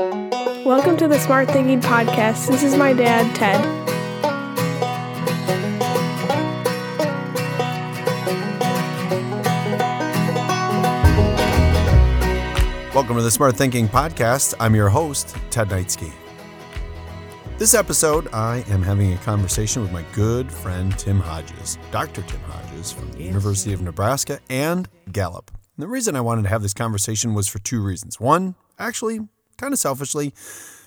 Welcome to the Smart Thinking Podcast. This is my dad, Ted. Welcome to the Smart Thinking Podcast. I'm your host, Ted Neitzke. This episode, I am having a conversation with my good friend Tim Hodges, Dr. Tim Hodges from the University of Nebraska and Gallup. And the reason I wanted to have this conversation was for two reasons. One, actually, kind of selfishly,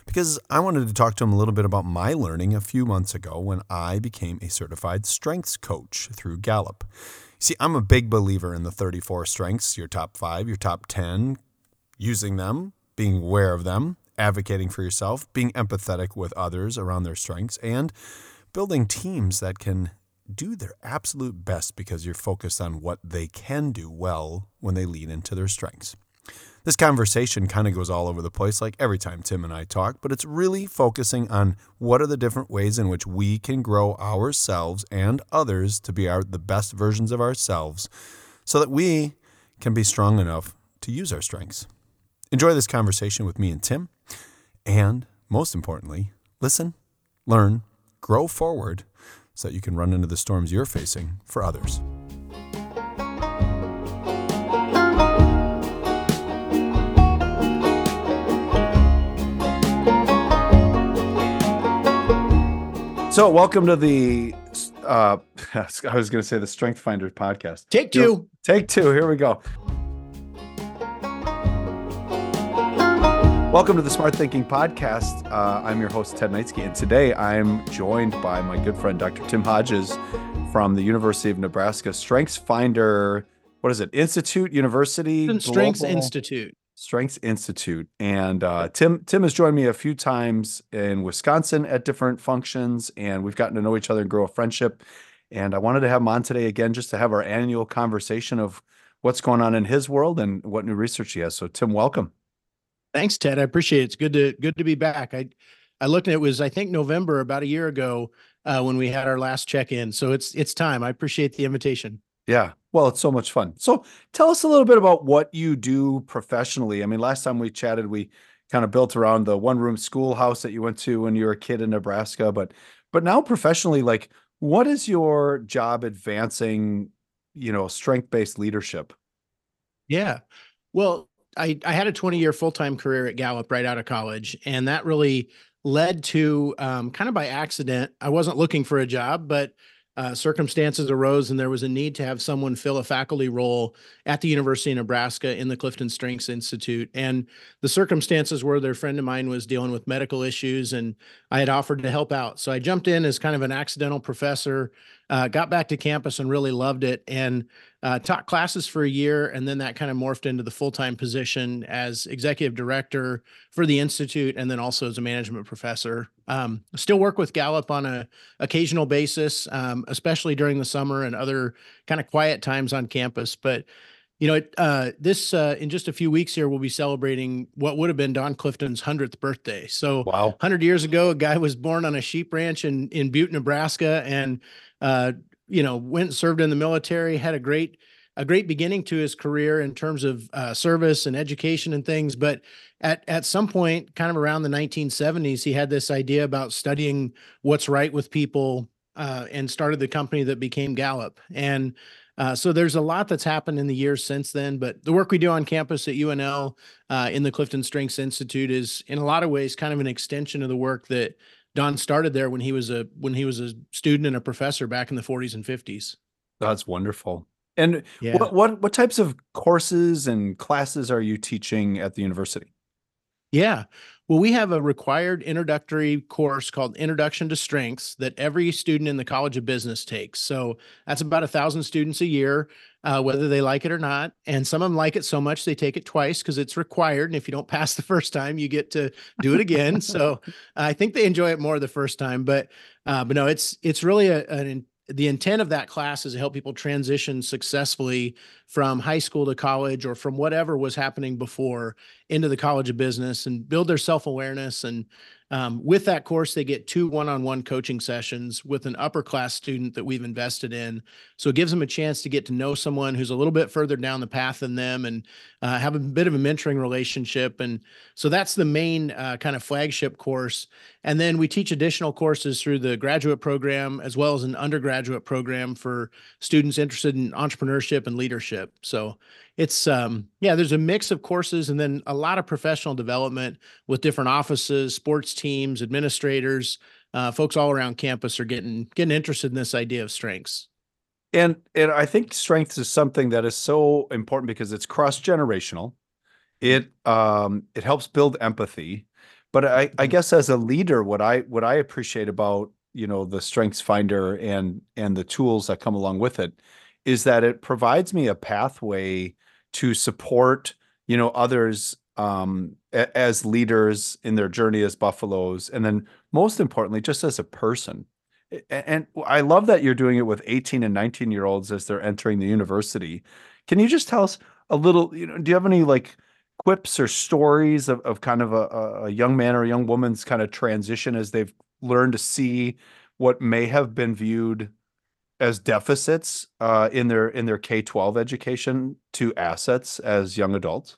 because I wanted to talk to him a little bit about my learning a few months ago when I became a certified strengths coach through Gallup. See, I'm a big believer in the 34 strengths, your top five, your top 10, using them, being aware of them, advocating for yourself, being empathetic with others around their strengths, and building teams that can do their absolute best because you're focused on what they can do well when they lean into their strengths. This conversation kind of goes all over the place, like every time Tim and I talk, but it's really focusing on what are the different ways in which we can grow ourselves and others to be our, the best versions of ourselves so that we can be strong enough to use our strengths. Enjoy this conversation with me and Tim. And most importantly, listen, learn, grow forward so that you can run into the storms you're facing for others. So, welcome to the. Uh, I was going to say the Strength Finder podcast. Take two. Take two. Here we go. Welcome to the Smart Thinking Podcast. Uh, I'm your host, Ted Neitzke, and today I'm joined by my good friend, Dr. Tim Hodges from the University of Nebraska Strengths Finder. What is it? Institute, University? Strengths Global? Institute. Strengths Institute. And uh, Tim Tim has joined me a few times in Wisconsin at different functions, and we've gotten to know each other and grow a friendship. And I wanted to have him on today again just to have our annual conversation of what's going on in his world and what new research he has. So, Tim, welcome. Thanks, Ted. I appreciate it. It's good to good to be back. I I looked and it was I think November about a year ago uh, when we had our last check in. So it's it's time. I appreciate the invitation. Yeah. Well, it's so much fun. So tell us a little bit about what you do professionally. I mean, last time we chatted, we kind of built around the one room schoolhouse that you went to when you were a kid in Nebraska, but but now professionally, like what is your job advancing, you know, strength based leadership? Yeah. Well, I, I had a 20 year full time career at Gallup right out of college, and that really led to um, kind of by accident. I wasn't looking for a job, but uh, circumstances arose and there was a need to have someone fill a faculty role at the University of Nebraska in the Clifton Strengths Institute. And the circumstances were their friend of mine was dealing with medical issues and I had offered to help out. So I jumped in as kind of an accidental professor, uh, got back to campus and really loved it. And uh, taught classes for a year, and then that kind of morphed into the full time position as executive director for the institute, and then also as a management professor. Um, still work with Gallup on a occasional basis, um, especially during the summer and other kind of quiet times on campus. But you know, uh, this uh, in just a few weeks here, we'll be celebrating what would have been Don Clifton's hundredth birthday. So, wow, hundred years ago, a guy was born on a sheep ranch in in Butte, Nebraska, and uh, you know, went and served in the military, had a great a great beginning to his career in terms of uh, service and education and things. But at at some point, kind of around the 1970s, he had this idea about studying what's right with people, uh, and started the company that became Gallup. And uh, so there's a lot that's happened in the years since then. But the work we do on campus at UNL uh, in the Clifton Strengths Institute is, in a lot of ways, kind of an extension of the work that Don started there when he was a when he was a student and a professor back in the 40s and 50s. That's wonderful. And yeah. what, what what types of courses and classes are you teaching at the university? Yeah. Well, we have a required introductory course called Introduction to Strengths that every student in the College of Business takes. So that's about a thousand students a year, uh, whether they like it or not. And some of them like it so much they take it twice because it's required. And if you don't pass the first time, you get to do it again. so I think they enjoy it more the first time. But uh, but no, it's it's really a, an the intent of that class is to help people transition successfully from high school to college or from whatever was happening before into the college of business and build their self-awareness and Um, with that course, they get two one-on-one coaching sessions with an upper class student that we've invested in. So it gives them a chance to get to know someone who's a little bit further down the path than them and uh, have a bit of a mentoring relationship. And so that's the main uh, kind of flagship course. And then we teach additional courses through the graduate program as well as an undergraduate program for students interested in entrepreneurship and leadership. So it's um yeah there's a mix of courses and then a lot of professional development with different offices sports teams administrators uh, folks all around campus are getting getting interested in this idea of strengths. And and i think strengths is something that is so important because it's cross generational it um it helps build empathy. But i i mm-hmm. guess as a leader what i what i appreciate about you know the strengths finder and and the tools that come along with it is that it provides me a pathway to support you know others um, a- as leaders in their journey as buffaloes and then most importantly just as a person. And i love that you're doing it with 18 and 19 year olds as they're entering the university. Can you just tell us a little you know do you have any like quips or stories of, of kind of a, a young man or a young woman's kind of transition as they've learned to see what may have been viewed as deficits uh, in their in their K twelve education to assets as young adults?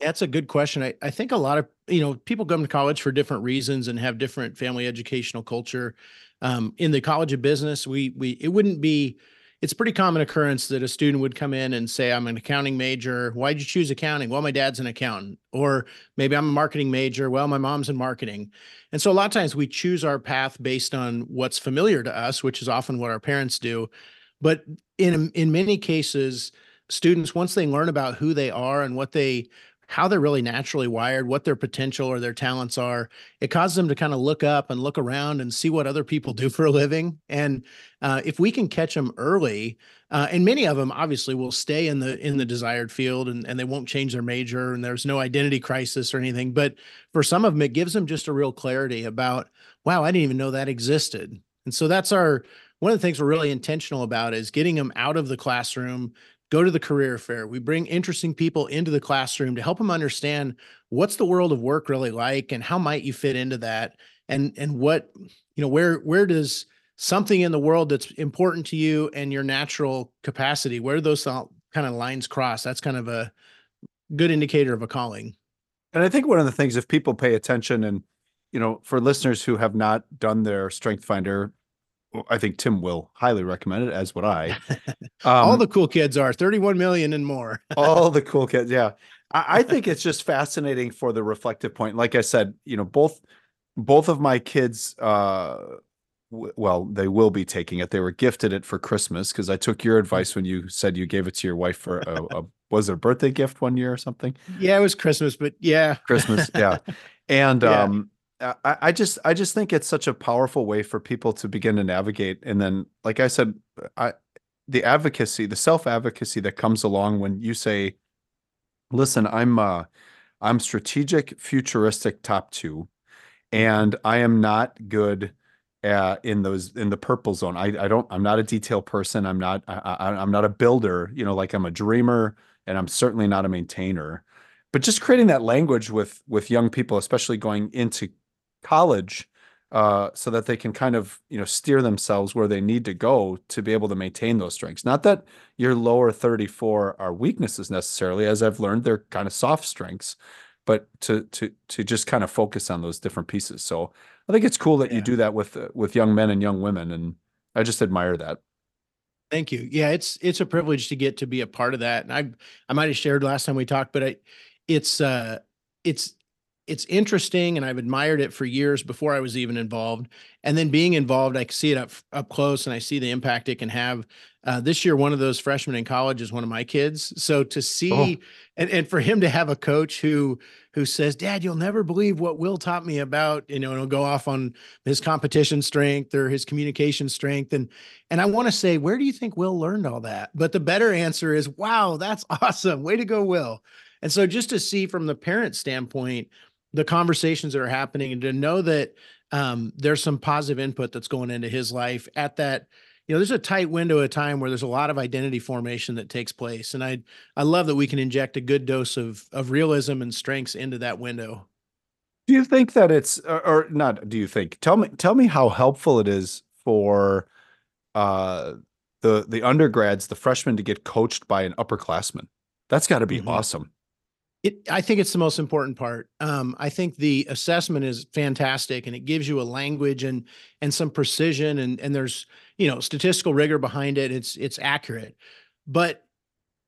That's a good question. I, I think a lot of you know people come to college for different reasons and have different family educational culture. Um, in the College of Business, we we it wouldn't be it's pretty common occurrence that a student would come in and say, I'm an accounting major. Why'd you choose accounting? Well, my dad's an accountant. Or maybe I'm a marketing major. Well, my mom's in marketing. And so a lot of times we choose our path based on what's familiar to us, which is often what our parents do. But in in many cases, students once they learn about who they are and what they how they're really naturally wired, what their potential or their talents are. It causes them to kind of look up and look around and see what other people do for a living. And uh, if we can catch them early, uh, and many of them obviously will stay in the in the desired field and, and they won't change their major and there's no identity crisis or anything. But for some of them, it gives them just a real clarity about, wow, I didn't even know that existed. And so that's our one of the things we're really intentional about is getting them out of the classroom go to the career fair. We bring interesting people into the classroom to help them understand what's the world of work really like and how might you fit into that? And and what you know where where does something in the world that's important to you and your natural capacity where those kind of lines cross? That's kind of a good indicator of a calling. And i think one of the things if people pay attention and you know for listeners who have not done their strength finder I think Tim will highly recommend it, as would I. Um, all the cool kids are 31 million and more. all the cool kids, yeah. I, I think it's just fascinating for the reflective point. Like I said, you know, both both of my kids uh w- well, they will be taking it. They were gifted it for Christmas because I took your advice when you said you gave it to your wife for a, a was it a birthday gift one year or something? Yeah, it was Christmas, but yeah. Christmas, yeah. And yeah. um I, I just I just think it's such a powerful way for people to begin to navigate. And then, like I said, I the advocacy, the self advocacy that comes along when you say, "Listen, I'm uh, I'm strategic, futuristic, top two, and I am not good." Uh, in those in the purple zone I, I don't i'm not a detail person i'm not I, i'm not a builder you know like i'm a dreamer and i'm certainly not a maintainer but just creating that language with with young people especially going into college uh, so that they can kind of you know steer themselves where they need to go to be able to maintain those strengths. Not that your lower 34 are weaknesses necessarily, as I've learned, they're kind of soft strengths, but to to to just kind of focus on those different pieces. So I think it's cool that yeah. you do that with uh, with young men and young women, and I just admire that. Thank you. Yeah, it's it's a privilege to get to be a part of that. And I I might have shared last time we talked, but I it's uh it's it's interesting and I've admired it for years before I was even involved. And then being involved, I see it up up close and I see the impact it can have. Uh, this year, one of those freshmen in college is one of my kids. So to see oh. and, and for him to have a coach who who says, Dad, you'll never believe what Will taught me about, you know, and he'll go off on his competition strength or his communication strength. And and I want to say, where do you think Will learned all that? But the better answer is, wow, that's awesome. Way to go, Will. And so just to see from the parent standpoint, the conversations that are happening and to know that um, there's some positive input that's going into his life at that you know there's a tight window of time where there's a lot of identity formation that takes place and i i love that we can inject a good dose of of realism and strengths into that window Do you think that it's or, or not? Do you think? Tell me. Tell me how helpful it is for uh the the undergrads, the freshmen, to get coached by an upperclassman. That's got to be Mhm. awesome. It, I think it's the most important part. Um, I think the assessment is fantastic, and it gives you a language and and some precision, and and there's you know statistical rigor behind it. It's it's accurate, but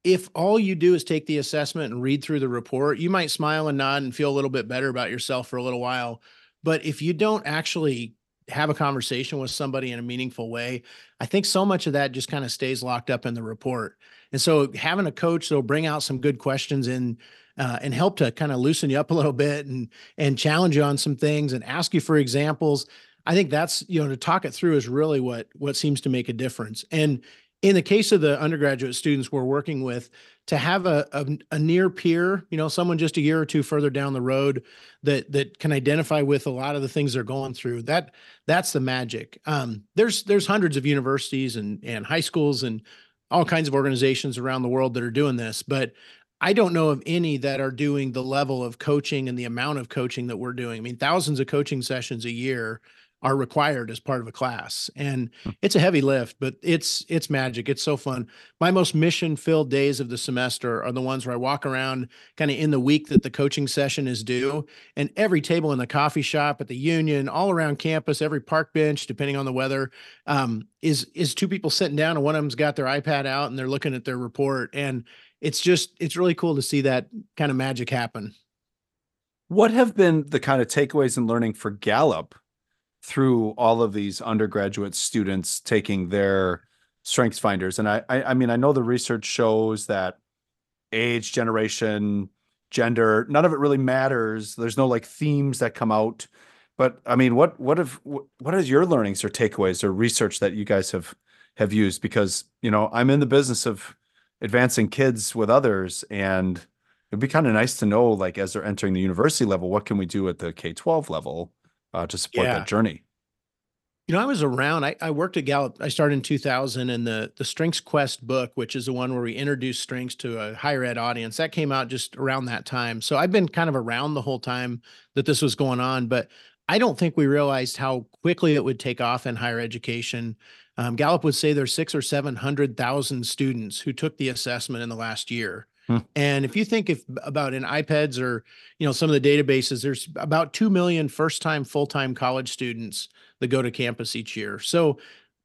if all you do is take the assessment and read through the report, you might smile and nod and feel a little bit better about yourself for a little while. But if you don't actually have a conversation with somebody in a meaningful way, I think so much of that just kind of stays locked up in the report. And so having a coach that'll bring out some good questions and uh, and help to kind of loosen you up a little bit and and challenge you on some things and ask you for examples. I think that's you know to talk it through is really what what seems to make a difference. And in the case of the undergraduate students we're working with, to have a, a, a near peer, you know, someone just a year or two further down the road that that can identify with a lot of the things they're going through, that that's the magic. Um, there's there's hundreds of universities and and high schools and all kinds of organizations around the world that are doing this, but I don't know of any that are doing the level of coaching and the amount of coaching that we're doing. I mean, thousands of coaching sessions a year are required as part of a class and it's a heavy lift but it's it's magic it's so fun. My most mission filled days of the semester are the ones where i walk around kind of in the week that the coaching session is due and every table in the coffee shop at the union all around campus every park bench depending on the weather um, is is two people sitting down and one of them's got their ipad out and they're looking at their report and it's just it's really cool to see that kind of magic happen. What have been the kind of takeaways and learning for Gallup through all of these undergraduate students taking their strengths finders? And I, I, I mean, I know the research shows that age, generation, gender, none of it really matters. There's no like themes that come out. But I mean, what what if what is your learnings or takeaways or research that you guys have have used? Because you know, I'm in the business of advancing kids with others, and it'd be kind of nice to know, like, as they're entering the university level, what can we do at the K twelve level uh, to support Yeah. that journey? You know, I was around. I, I worked at Gallup. I started in 2000, and the the Strengths Quest book, which is the one where we introduce strengths to a higher ed audience, that came out just around that time. So I've been kind of around the whole time that this was going on, but I don't think we realized how quickly it would take off in higher education. Um, Gallup would say there's six or seven hundred thousand students who took the assessment in the last year. Hmm. And if you think if about in IPEDS or you know some of the databases, there's about two million first-time full-time college students that go to campus each year. So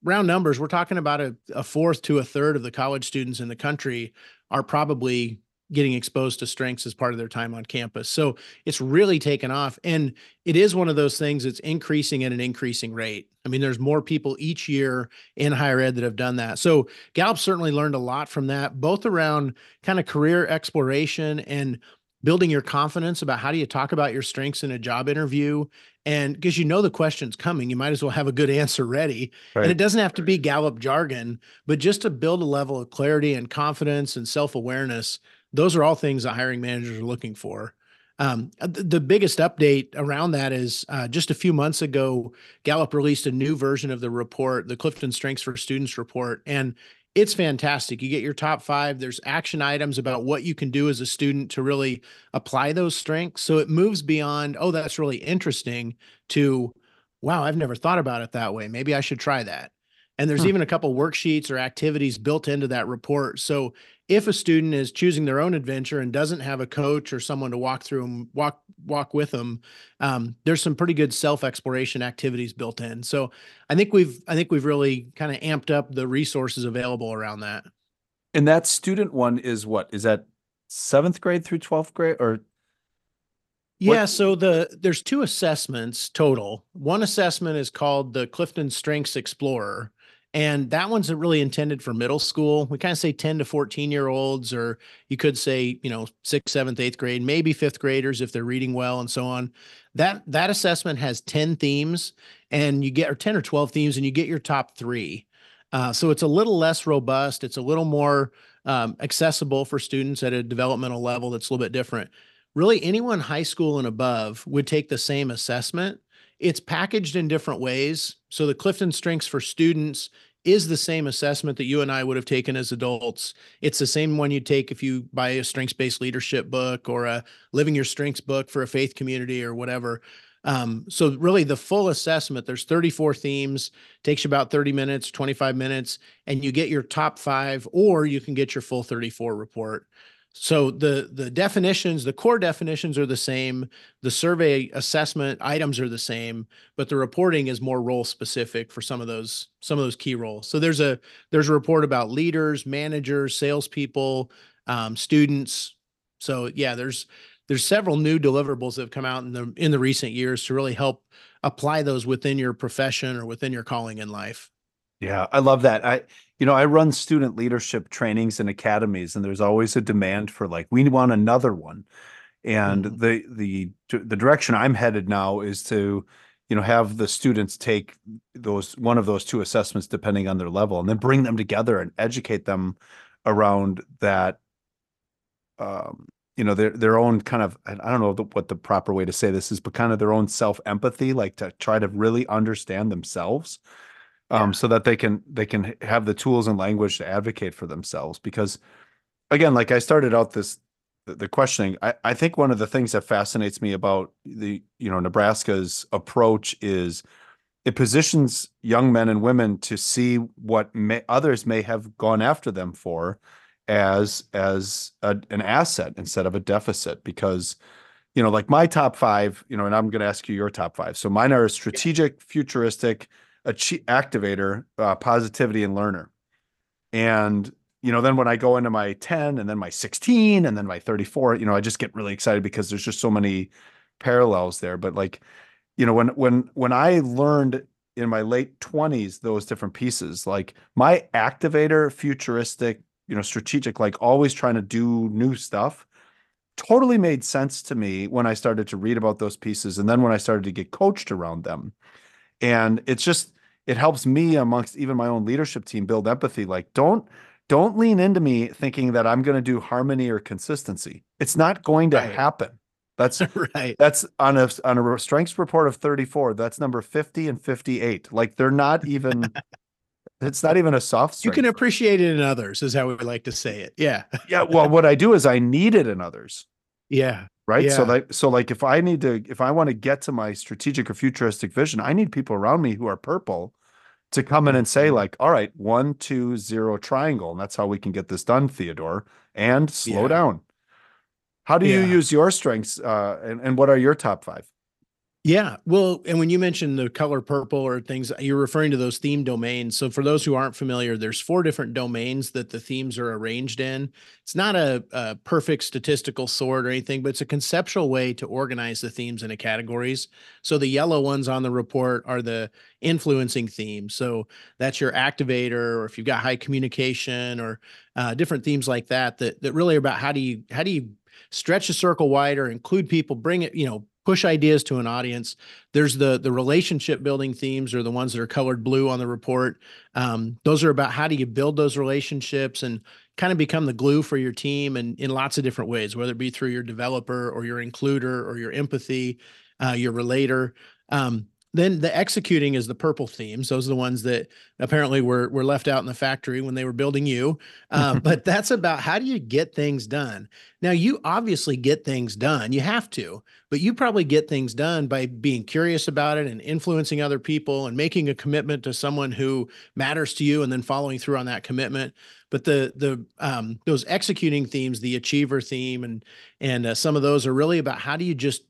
round numbers, we're talking about a, a fourth to a third of the college students in the country are probably getting exposed to strengths as part of their time on campus. So it's really taken off. And it is one of those things that's increasing at an increasing rate. I mean, there's more people each year in higher ed that have done that. So Gallup certainly learned a lot from that, both around kind of career exploration and building your confidence about how do you talk about your strengths in a job interview and because you know the question's coming you might as well have a good answer ready and it doesn't have to be gallup jargon but just to build a level of clarity and confidence and self-awareness those are all things that hiring managers are looking for um, uh, the biggest update around that is uh, just a few months ago gallup released a new version of the report the clifton strengths for students report and it's fantastic. You get your top five. There's action items about what you can do as a student to really apply those strengths. So it moves beyond, oh, that's really interesting to, wow, I've never thought about it that way. Maybe I should try that. And there's Hmm. even a couple worksheets or activities built into that report. So if a student is choosing their own adventure and doesn't have a coach or someone to walk through them, walk walk with them, um, there's some pretty good self exploration activities built in. So I think we've I think we've really kind of amped up the resources available around that. And that student one is what? Is that seventh grade through 12th grade or What- Yeah, so the there's two assessments total. One assessment is called the Clifton Strengths Explorer, and that one's really intended for middle school. We kind of say 10 to 14 year olds, or you could say, you know, sixth, seventh, eighth grade, maybe fifth graders if they're reading well and so on. That that assessment has 10 themes and you get or 10 or 12 themes and you get your top three. Uh, so it's a little less robust. It's a little more um, accessible for students at a developmental level that's a little bit different really anyone high school and above would take the same assessment. It's packaged in different ways. So the Clifton Strengths for students is the same assessment that you and I would have taken as adults. It's the same one you take if you buy a strengths based leadership book or a living your strengths book for a faith community or whatever. Um, so really the full assessment, there's 34 themes, takes you about 30 minutes, 25 minutes, and you get your top five, or you can get your full 34 report. So the the definitions, the core definitions are the same. The survey assessment items are the same, but the reporting is more role specific for some of those some of those key roles. So there's a there's a report about leaders, managers, salespeople, um, students. So yeah, there's there's several new deliverables that have come out in the in the recent years to really help apply those within your profession or within your calling in life. Yeah, I love that. I you know, I run student leadership trainings and academies and there's always a demand for like we want another one. And mm-hmm. the the the direction I'm headed now is to you know have the students take those one of those two assessments depending on their level and then bring them together and educate them around that um you know their their own kind of I don't know what the proper way to say this is, but kind of their own self empathy, like to try to really understand themselves, um, yeah. so that they can they can have the tools and language to advocate for themselves. Because again, like I started out this the, the questioning, I I think one of the things that fascinates me about the you know Nebraska's approach is it positions young men and women to see what may, others may have gone after them for as as a, an asset instead of a deficit because you know like my top five you know and i'm going to ask you your top five so mine are strategic futuristic activator uh, positivity and learner and you know then when i go into my 10 and then my 16 and then my 34 you know i just get really excited because there's just so many parallels there but like you know when when when i learned in my late 20s those different pieces like my activator futuristic you know, strategic, like always trying to do new stuff, totally made sense to me when I started to read about those pieces. And then when I started to get coached around them. And it's just, it helps me amongst even my own leadership team build empathy. Like, don't, don't lean into me thinking that I'm going to do harmony or consistency. It's not going to right. happen. That's right. That's on a on a strengths report of 34. That's number 50 and 58. Like they're not even it's not even a soft strength. You can appreciate it in others, is how we like to say it. Yeah. yeah. Well, what I do is I need it in others. Yeah. Right. Yeah. So like so like if I need to if I want to get to my strategic or futuristic vision, I need people around me who are purple to come in and say, mm-hmm. like, all right, one, two, zero triangle. And that's how we can get this done, Theodore. And slow yeah. down. How do you yeah. use your strengths? Uh, and, and what are your top five? Yeah. Well, and when you mentioned the color purple or things, you're referring to those theme domains. So for those who aren't familiar, there's four different domains that the themes are arranged in. It's not a, a perfect statistical sort or anything, but it's a conceptual way to organize the themes into categories. So the yellow ones on the report are the influencing themes. So that's your activator, or if you've got high communication or uh, different themes like that, that that really are about how do you how do you stretch the circle wider, include people, bring it, you know, push ideas to an audience. There's the the relationship building themes or the ones that are colored blue on the report. Um, those are about how do you build those relationships and kind of become the glue for your team and in lots of different ways, whether it be through your developer or your includer or your empathy, uh, your relator. Um, then the executing is the purple themes. Those are the ones that apparently were were left out in the factory when they were building you. Uh, but that's about how do you get things done. Now you obviously get things done. You have to, but you probably get things done by being curious about it and influencing other people and making a commitment to someone who matters to you and then following through on that commitment. But the the um, those executing themes, the achiever theme, and and uh, some of those are really about how do you just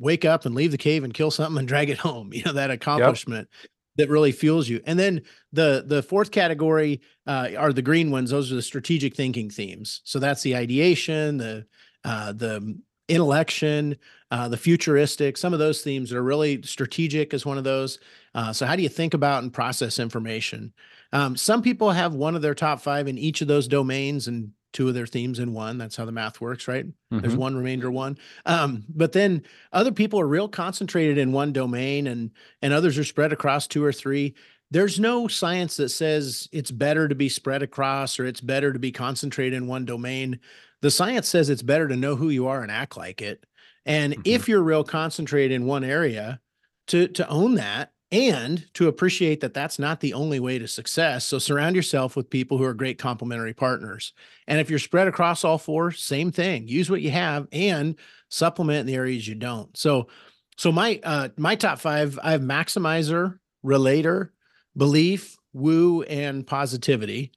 wake up and leave the cave and kill something and drag it home. You know, that accomplishment yep. that really fuels you. And then the the fourth category uh, are the green ones. Those are the strategic thinking themes. So that's the ideation, the uh, the intellection, uh, the futuristic. Some of those themes are really strategic. Is one of those. Uh, so how do you think about and process information? Um, some people have one of their top five in each of those domains and two of their themes in one. That's how the math works, right? Mm-hmm. There's one remainder one. Um, but then other people are real concentrated in one domain and and others are spread across two or three. There's no science that says it's better to be spread across or it's better to be concentrated in one domain. The science says it's better to know who you are and act like it. And mm-hmm. if you're real concentrated in one area, to to own that and to appreciate that that's not the only way to success. So surround yourself with people who are great complementary partners. And if you're spread across all four, same thing. Use what you have and supplement in the areas you don't. So so my uh my top 5, I have maximizer, relator, belief, woo and positivity.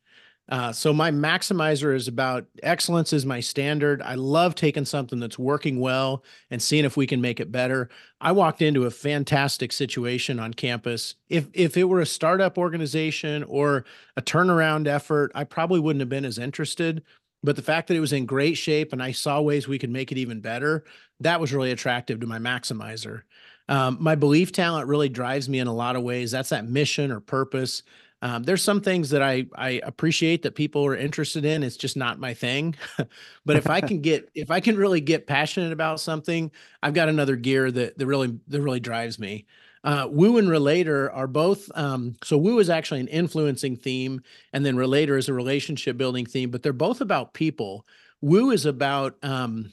Uh, so my maximizer is about excellence is my standard. I love taking something that's working well and seeing if we can make it better. I walked into a fantastic situation on campus. If if it were a startup organization or a turnaround effort, I probably wouldn't have been as interested. But the fact that it was in great shape and I saw ways we could make it even better, that was really attractive to my maximizer. Um, my belief talent really drives me in a lot of ways. That's that mission or purpose. Um, there's some things that I I appreciate that people are interested in. It's just not my thing. but if I can get if I can really get passionate about something, I've got another gear that that really that really drives me. Uh, woo and relator are both um, so woo is actually an influencing theme and then relator is a relationship building theme but they're both about people woo is about um,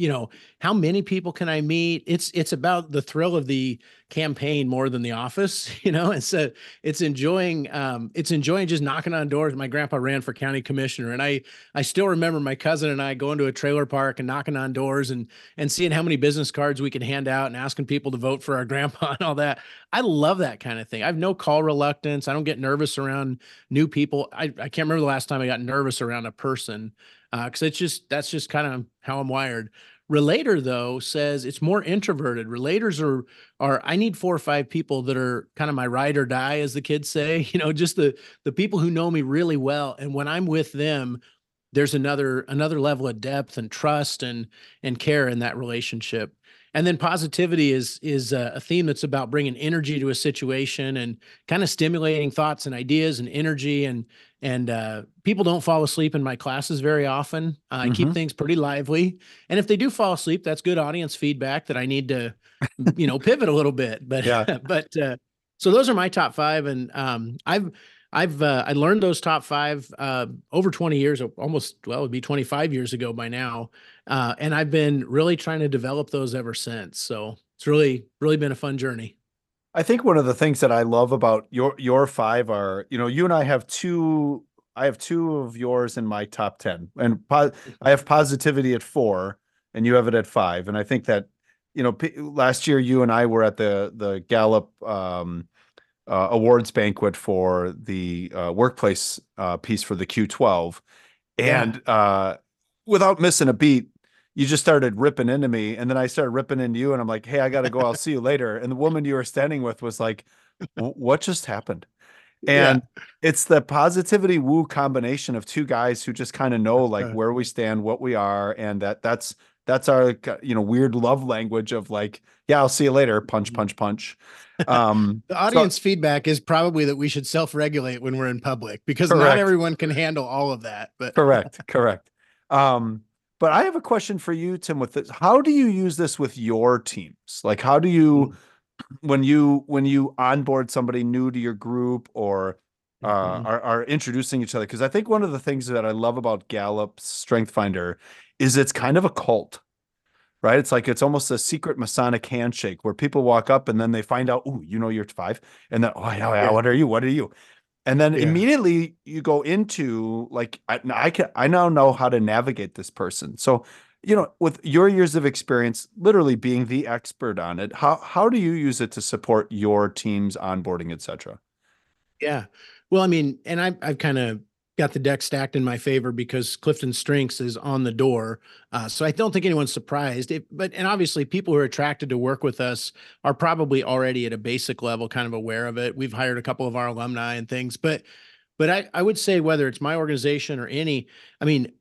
you know how many people can i meet? It's it's about the thrill of the campaign more than the office you know and so it's enjoying um it's enjoying just knocking on doors. My grandpa ran for county commissioner and i i still remember my cousin and i going to a trailer park and knocking on doors and and seeing how many business cards we could hand out and asking people to vote for our grandpa and all that. I love that kind of thing. I have no call reluctance. I don't get nervous around new people. I, I can't remember the last time i got nervous around a person because uh, it's just that's just kind of how I'm wired. Relator though says it's more introverted. Relators are are I need four or five people that are kind of my ride or die, as the kids say. You know, just the the people who know me really well, and when I'm with them, there's another another level of depth and trust and and care in that relationship and then positivity is is a theme that's about bringing energy to a situation and kind of stimulating thoughts and ideas and energy. And and uh, people don't fall asleep in my classes very often. Uh, i mm-hmm. keep things pretty lively. And if they do fall asleep that's good audience feedback that i need to you know pivot a little bit. But yeah. but uh, so those are my top five. And um, i've I've uh, I learned those top five uh, over 20 years, almost well, it'd be 25 years ago by now, uh, and I've been really trying to develop those ever since. So it's really really been a fun journey. I think one of the things that I love about your your five are you know you and I have two I have two of yours in my top 10 and po- I have positivity at four and you have it at five and I think that you know p- last year you and I were at the the Gallup um, uh, awards banquet for the uh, workplace uh, piece for the Q12, and yeah. Uh, without missing a beat, you just started ripping into me, and then I started ripping into you, and I'm like, "Hey, I got to go. I'll see you later." And the woman you were standing with was like, "What just happened?" And yeah. it's the positivity woo combination of two guys who just kind of know like where we stand, what we are, and that that's that's our you know weird love language of like, yeah, I'll see you later, punch, mm-hmm. punch, punch. Um, the audience so, feedback is probably that we should self-regulate when we're in public because correct. not everyone can handle all of that. But correct, correct. Um, but I have a question for you, Tim. With this, how do you use this with your teams? Like, how do you mm-hmm. when you when you onboard somebody new to your group or uh, mm-hmm. are, are introducing each other? Because I think one of the things that I love about Gallup's Strength Finder is it's kind of a cult right? It's like it's almost a secret Masonic handshake where people walk up and then they find out, oh, you know, you're five, and then, oh, yeah, yeah, what are you? What are you? And then yeah. immediately you go into like I, I can I now know how to navigate this person. So, you know, with your years of experience, literally being the expert on it, how how do you use it to support your team's onboarding, etc.? Yeah. Well, I mean, and I I've kind of got the deck stacked in my favor because Clifton Strengths is on the door. Uh, so I don't think anyone's surprised. It, but and obviously, people who are attracted to work with us are probably already at a basic level kind of aware of it. We've hired a couple of our alumni and things, but but I, I would say whether it's my organization or any, I mean,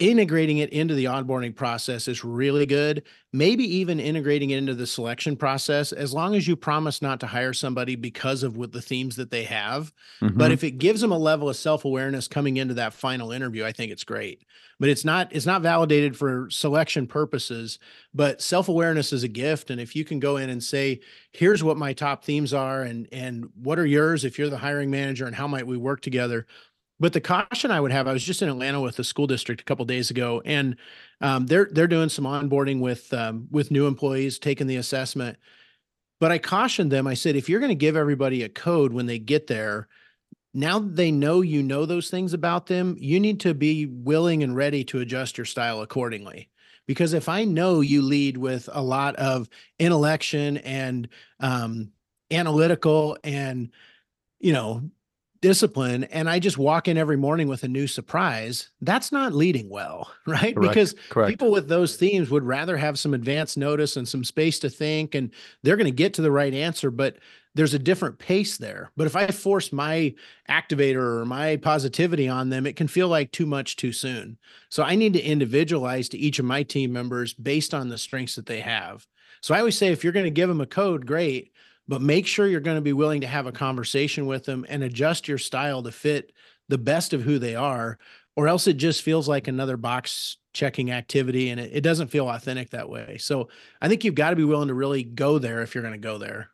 integrating it into the onboarding process is really good. Maybe even integrating it into the selection process as long as you promise not to hire somebody because of what the themes that they have. Mm-hmm. but if it gives them a level of self-awareness coming into that final interview i think it's great. But it's not it's not validated for selection purposes but self-awareness is a gift. And if you can go in and say here's what my top themes are and and what are yours if you're the hiring manager and how might we work together but the caution I would have, I was just in Atlanta with the school district a couple days ago, and um, they're they're doing some onboarding with um, with new employees, taking the assessment. But I cautioned them. I said, if you're going to give everybody a code when they get there, now they know you know those things about them, you need to be willing and ready to adjust your style accordingly. Because if I know you lead with a lot of intellection and um, analytical and you know discipline and I just walk in every morning with a new surprise, that's not leading well, right? Correct, Because correct. people with those themes would rather have some advanced notice and some space to think and they're going to get to the right answer, but there's a different pace there. But if I force my activator or my positivity on them, it can feel like too much too soon. So I need to individualize to each of my team members based on the strengths that they have. So I always say if you're going to give them a code, great, but make sure you're going to be willing to have a conversation with them and adjust your style to fit the best of who they are, or else it just feels like another box checking activity and it, it doesn't feel authentic that way. So I think you've got to be willing to really go there if you're going to go there.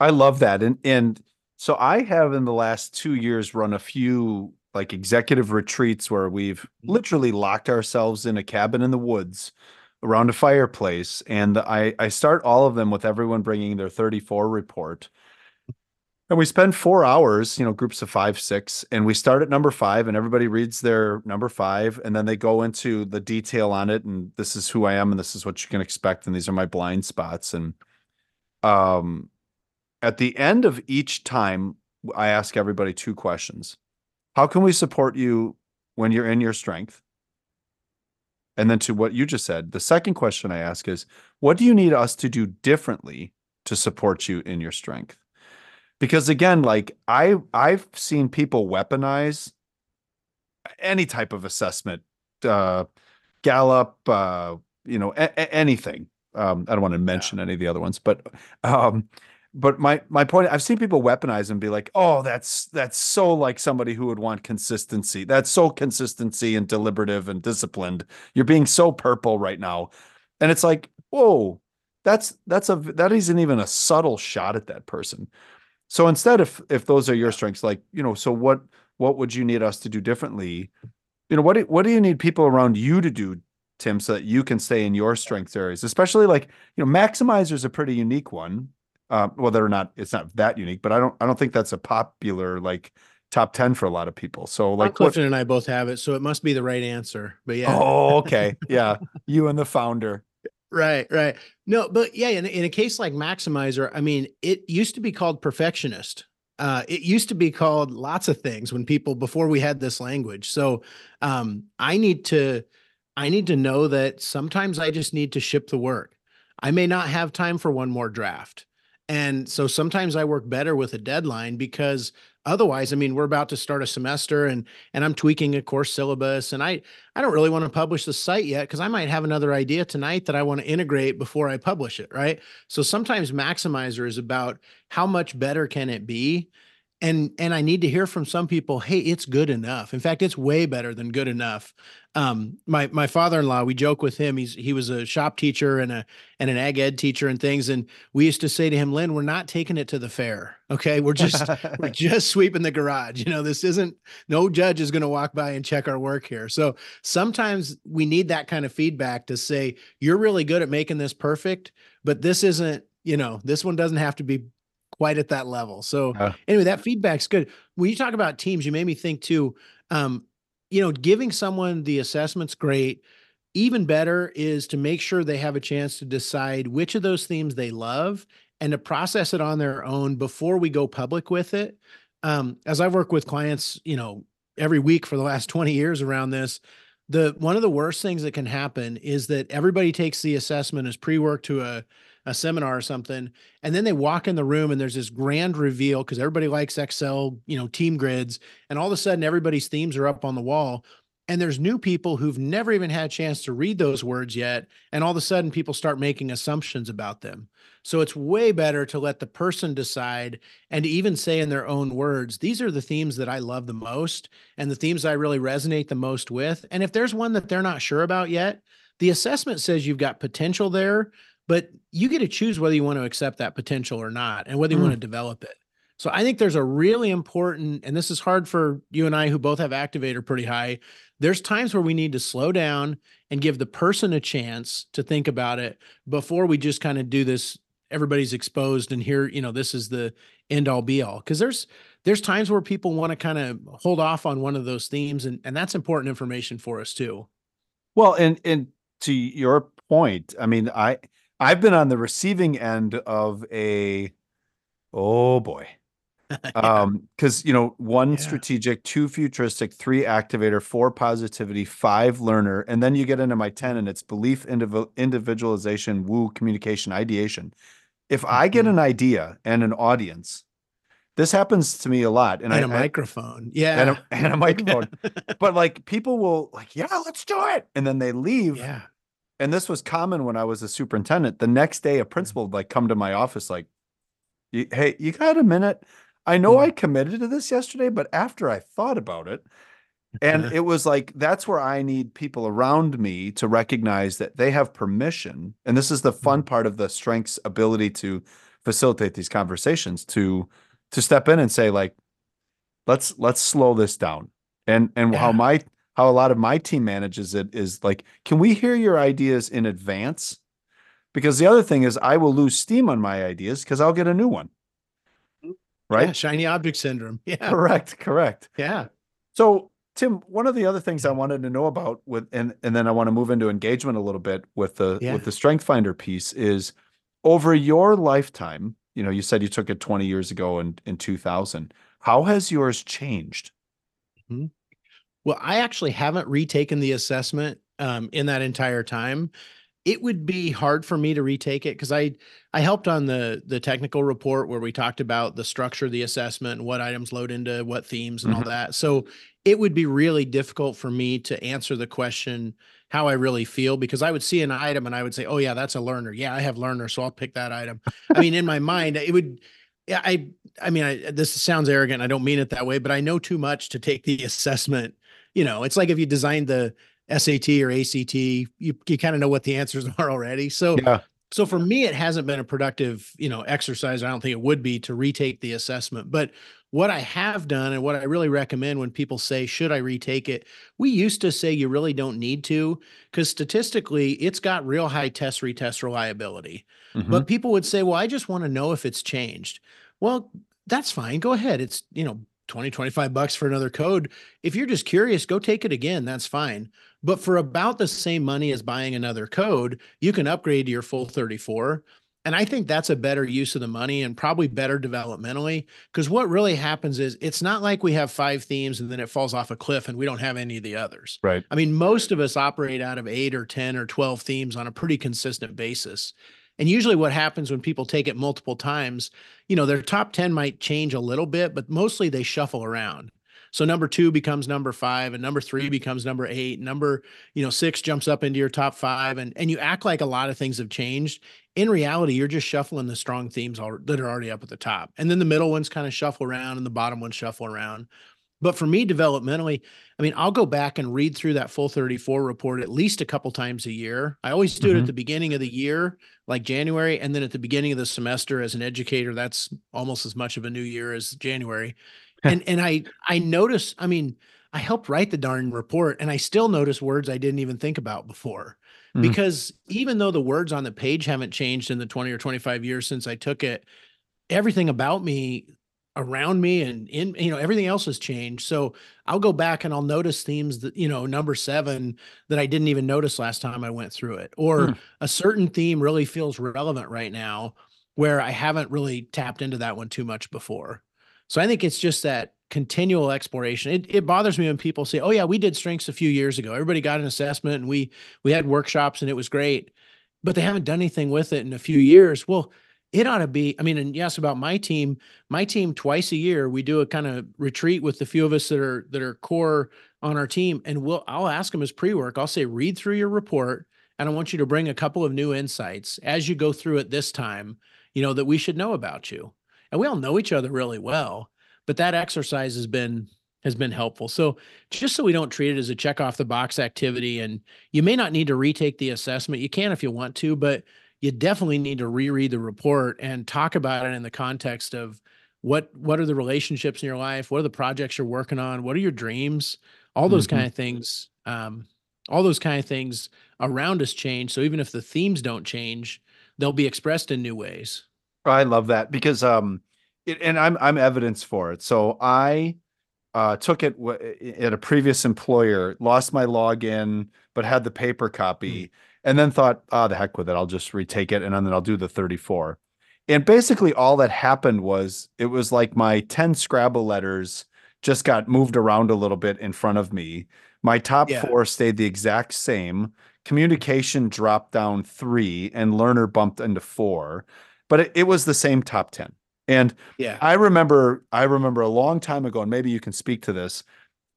I love that. And and so I have in the last two years run a few like executive retreats where we've mm-hmm. literally locked ourselves in a cabin in the woods around a fireplace. And I, I start all of them with everyone bringing their 34 report. And we spend four hours, you know, groups of five, six, and we start at number five, and everybody reads their number five, and then they go into the detail on it. And this is who I am, and this is what you can expect, and these are my blind spots. And um, at the end of each time, I ask everybody two questions. How can we support you when you're in your strength? And then to what you just said, the second question I ask is, what do you need us to do differently to support you in your strength? Because again, like I I've seen people weaponize any type of assessment, uh, Gallup, uh, you know, a- a- anything. Um, I don't want to mention any of the other ones, but um, but my my point i've seen people weaponize and be like oh that's that's so like somebody who would want consistency. That's so consistency and deliberative and disciplined. You're being so purple right now. And it's like whoa that's that's a that isn't even a subtle shot at that person. So instead if if those are your strengths like you know so what what would you need us to do differently? You know what do, what do you need people around you to do tim so that you can stay in your strengths areas? Especially like you know maximizer is a pretty unique one uh, well, they're not. It's not that unique, but I don't. I don't think that's a popular like top ten for a lot of people. So Like what, Clifton and I both have it, so it must be the right answer. But yeah, oh, okay, yeah, you and the founder. right, right. No, but yeah, in, in a case like Maximizer, I mean, it used to be called perfectionist. Uh, it used to be called lots of things when people before we had this language. So um, I need to, I need to know that sometimes I just need to ship the work. I may not have time for one more draft. And so sometimes I work better with a deadline because otherwise, I mean, we're about to start a semester and and I'm tweaking a course syllabus and I I don't really want to publish the site yet because I might have another idea tonight that I want to integrate before I publish it, right? So sometimes maximizer is about how much better can it be? And and I need to hear from some people, hey, it's good enough. In fact, it's way better than good enough. Um, my my father-in-law, we joke with him. He's he was a shop teacher and a and an ag ed teacher and things. And we used to say to him, Lynn, we're not taking it to the fair. Okay. We're just we're just sweeping the garage. You know, this isn't no judge is going to walk by and check our work here. So sometimes we need that kind of feedback to say, you're really good at making this perfect, but this isn't, you know, this one doesn't have to be quite at that level. So Yeah. anyway, that feedback's good. When you talk about teams, you made me think too, um, you know, giving someone the assessment's great. Even better is to make sure they have a chance to decide which of those themes they love and to process it on their own before we go public with it. Um, as I've worked with clients, you know, every week for the last 20 years around this, the one of the worst things that can happen is that everybody takes the assessment as pre-work to a a seminar or something and then they walk in the room and there's this grand reveal because everybody likes excel you know team grids and all of a sudden everybody's themes are up on the wall and there's new people who've never even had a chance to read those words yet and all of a sudden people start making assumptions about them. So it's way better to let the person decide and to even say in their own words these are the themes that i love the most and the themes i really resonate the most with and if there's one that they're not sure about yet the assessment says you've got potential there but you get to choose whether you want to accept that potential or not and whether you want to mm. develop it. So I think there's a really important, and this is hard for you and I who both have activator pretty high. There's times where we need to slow down and give the person a chance to think about it before we just kind of do this everybody's exposed and here you know this is the end all be all because there's there's times where people want to kind of hold off on one of those themes and and that's important information for us too well and and to your point i mean i i've been on the receiving end of a oh boy. Um because you know one Yeah. strategic two futuristic three activator four positivity five learner and then you get into my 10 and it's belief indiv- individualization woo communication ideation. If i get Mhm. an idea and an audience this happens to me a lot and, and I, a microphone. Yeah. And a, and a microphone. But like people will like yeah let's do it. And then they leave. Yeah and this was common when I was a superintendent. The next day, a mm-hmm. principal would like come to my office, like, "Hey, you got a minute? I know Yeah. I committed to this yesterday, but after I thought about it, and it was like that's where I need people around me to recognize that they have permission. And this is the fun mm-hmm. part of the strengths ability to facilitate these conversations to to step in and say like, let's let's slow this down. And and how my how a lot of my team manages it is like, can we hear your ideas in advance? Because the other thing is I will lose steam on my ideas because I'll get a new one. Mm-hmm. Yeah, Right? shiny object syndrome yeah Correct, correct. yeah So, Tim, one of the other things I wanted to know about with and and then I want to move into engagement a little bit with the Yeah. with the Strength Finder piece is over your lifetime, you know, you said you took it 20 years ago in in 2000. How has yours changed? Mm-hmm. Well, I actually haven't retaken the assessment um, in that entire time. It would be hard for me to retake it because I I helped on the the technical report where we talked about the structure of the assessment and what items load into what themes and all that. So it would be really difficult for me to answer the question how I really feel because I would see an item and I would say, "Oh yeah, that's a learner. Yeah, I have learner, so I'll pick that item." I mean, in my mind, it would. Yeah, I. I mean, I, this sounds arrogant. I don't mean it that way, but I know too much to take the assessment you know, it's like if you designed the SAT or ACT, you you kind of know what the answers are already. So Yeah. so for me, it hasn't been a productive, you know, exercise. I don't think it would be to retake the assessment. But what I have done and what I really recommend when people say, should I retake it? We used to say you really don't need to, because statistically, it's got real high test retest reliability. Mhm. But people would say, well, I just want to know if it's changed. Well, that's fine. Go ahead. It's, you know, 20, 25 bucks for another code. If you're just curious, go take it again. That's fine. But for about the same money as buying another code, you can upgrade to your full 34. And I think that's a better use of the money and probably better developmentally. Because what really happens is it's not like we have five themes and then it falls off a cliff and we don't have any of the others. Right. I mean, most of us operate out of eight or 10 or 12 themes on a pretty consistent basis. And usually what happens when people take it multiple times, you know, their top 10 might change a little bit, but mostly they shuffle around. So number two becomes number five, and number three becomes number eight. Number, you know, six jumps up into your top five, and and you act like a lot of things have changed. In reality, you're just shuffling the strong themes that are already up at the top, and then the middle ones kind of shuffle around, and the bottom ones shuffle around. But for me, developmentally, I mean, I'll go back and read through that full 34 report at least a couple times a year. I always do it Mhm. at the beginning of the year, like January, and then at the beginning of the semester as an educator, that's almost as much of a new year as January. and and I I notice, I mean, I helped write the darn report and I still notice words I didn't even think about before. Mhm. Because even though the words on the page haven't changed in the 20 or 25 years since I took it, everything about me around me and in you know everything else has changed. So i'll go back and i'll notice themes that you know number seven that i didn't even notice last time i went through it. Or Hmm. a certain theme really feels relevant right now where i haven't really tapped into that one too much before. So i think it's just that continual exploration. It, it bothers me when people say oh yeah we did strengths a few years ago. Everybody got an assessment and we we had workshops and it was great but they haven't done anything with it in a few years. Well it ought to be i mean and yes about my team my team twice a year we do a kind of retreat with the few of us that are that are core on our team and we'll i'll ask them as pre-work. I'll say read through your report and i want you to bring a couple of new insights as you go through it this time you know that we should know about you. And we all know each other really well but that exercise has been has been helpful. So just so we don't treat it as a check off the box activity and you may not need to retake the assessment. You can if you want to but you definitely need to reread the report and talk about it in the context of what what are the relationships in your life what are the projects you're working on what are your dreams all those Mhm. kind of things um, all those kind of things around us change so even if the themes don't change they'll be expressed in new ways. I love that because um it, and I'm I'm evidence for it. So I uh took it w- at a previous employer, lost my login, but had the paper copy, Mm. And then thought, oh the heck with it, I'll just retake it and then I'll do the 34. And basically all that happened was it was like my 10 Scrabble letters just got moved around a little bit in front of me. My top Yeah. four stayed the exact same. Communication dropped down three and learner bumped into four but it, it was the same top 10 and Yeah. i remember i remember a long time ago and maybe you can speak to this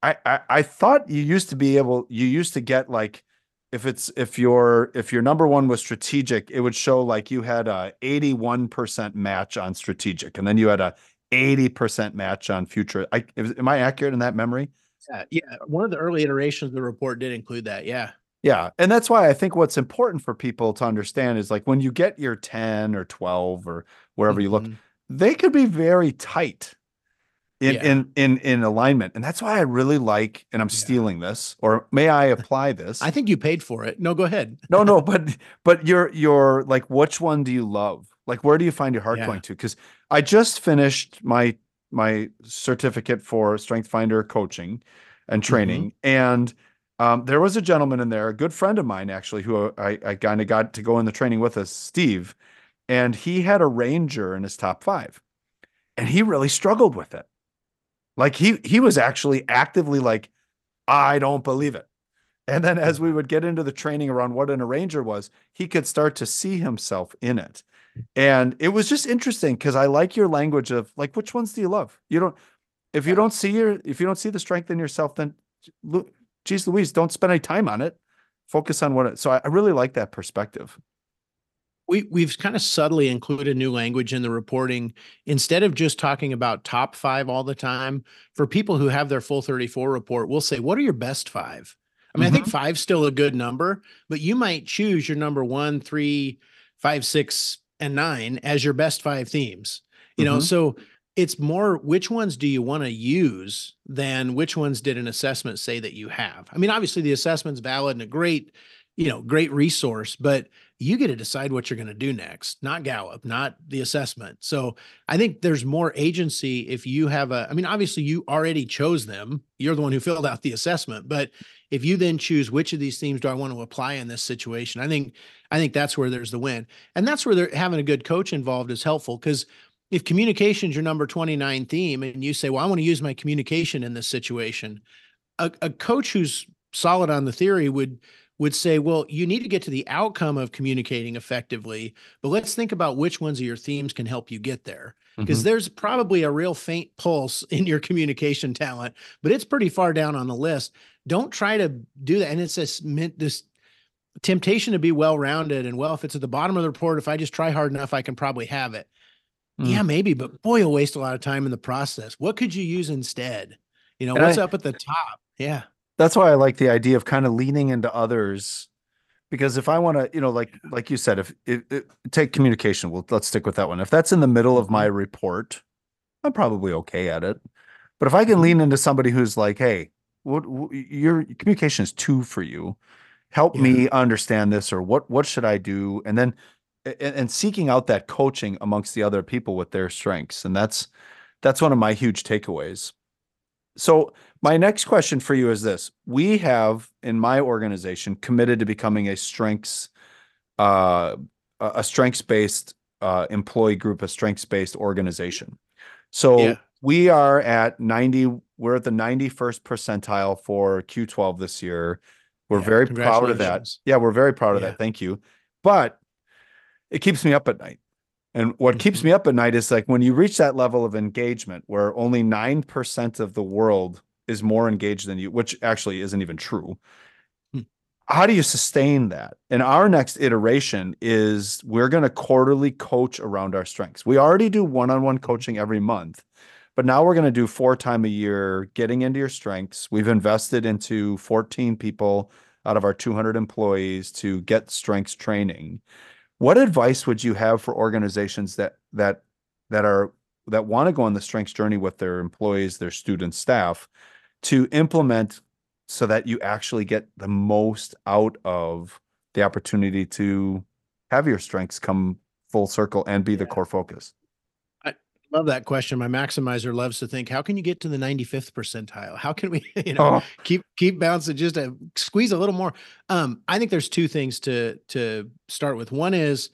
I, I i thought you used to be able you used to get like if it's if your if your number one was strategic it would show like you had a 81% match on strategic and then you had a 80% match on future i am i accurate in that memory Yeah, yeah. One of the early iterations of the report did include that. Yeah. Yeah. And that's why I think what's important for people to understand is like when you get your 10 or 12 or wherever you look, Mhm. they could be very tight in Yeah. in in in alignment. And that's why I really like and I'm Yeah. stealing this or may I apply this? I think you paid for it. No, go ahead. no, no, but but you're you're like which one do you love? Like where do you find your heart Yeah. going to? Cuz I just finished my my certificate for Strength Finder coaching and Mm-hmm. training and um, there was a gentleman in there, a good friend of mine actually, who I, I kind of got to go in the training with us, Steve, and he had Arranger in his top five, and he really struggled with it. Like he he was actually actively like, I don't believe it. And then as we would get into the training around what an arranger was, he could start to see himself in it. And it was just interesting because I like your language of like, which ones do you love? You don't, if you don't see your, if you don't see the strength in yourself, then look, geez Louise, don't spend any time on it. Focus on what it, so I, I really like that perspective. We we've kind of subtly included new language in the reporting instead of just talking about top five all the time. For people who have their full 34 report, we'll say, what are your best five? I mean, I think five's still a good number, but you might choose your number one, three, five, six, and nine as your best five themes. You know, Mhm. so it's more which ones do you want to use than which ones did an assessment say that you have. I mean, obviously the assessment's valid and a great, you know, great resource, but you get to decide what you're going to do next, not Gallup, not the assessment. So I think there's more agency if you have a, I mean, obviously you already chose them. You're the one who filled out the assessment, but if you then choose which of these themes do I want to apply in this situation, I think, I think that's where there's the win. And that's where they're having a good coach involved is helpful because if communication is your number 29 theme and you say, well, I want to use my communication in this situation, a, a coach who's solid on the theory would would say, well, you need to get to the outcome of communicating effectively, but let's think about which ones of your themes can help you get there. Because Mhm. there's probably a real faint pulse in your communication talent, but it's pretty far down on the list. Don't try to do that. And it's this meant this temptation to be well-rounded and well, if it's at the bottom of the report, if I just try hard enough, I can probably have it. Mm. Yeah, maybe, but boy, you'll waste a lot of time in the process. What could you use instead? You know, And what's I- up at the top? Yeah. That's why I like the idea of kind of leaning into others. Because if I want to, you know, like like you said, if it, it, take communication, well, let's stick with that one. If that's in the middle of my mm-hmm. report, I'm probably okay at it. But if I can mm-hmm. lean into somebody who's like, "Hey, what, what your communication is two for you. Help Yeah. me understand this, or what what should I do?" And then and, and seeking out that coaching amongst the other people with their strengths, and that's that's one of my huge takeaways. So my next question for you is this. We have in my organization committed to becoming a strengths uh a a strengths-based uh employee group, a strengths-based organization. So Yeah. we are at 90 we're at the 91st percentile for Q12 this year. We're Yeah, very proud of that. Yeah, we're very proud of Yeah. that. Thank you. But it keeps me up at night. And what keeps Mhm. me up at night is like when you reach that level of engagement where only 9% of the world is more engaged than you, which actually isn't even true. Hmm. How do you sustain that? And our next iteration is we're going to quarterly coach around our strengths. We already do one-on-one coaching every month, but now we're going to do four time a year getting into your strengths. We've invested into 14 people out of our 200 employees to get strengths training. What advice would you have for organizations that that that are that want to go on the strengths journey with their employees, their students, staff to implement so that you actually get the most out of the opportunity to have your strengths come full circle and be the core focus? I love that question. My maximizer loves to think, how can you get to the 95th percentile? How can we, you know, Oh, keep keep bouncing just to squeeze a little more? Um, I think there's two things to to start with. One is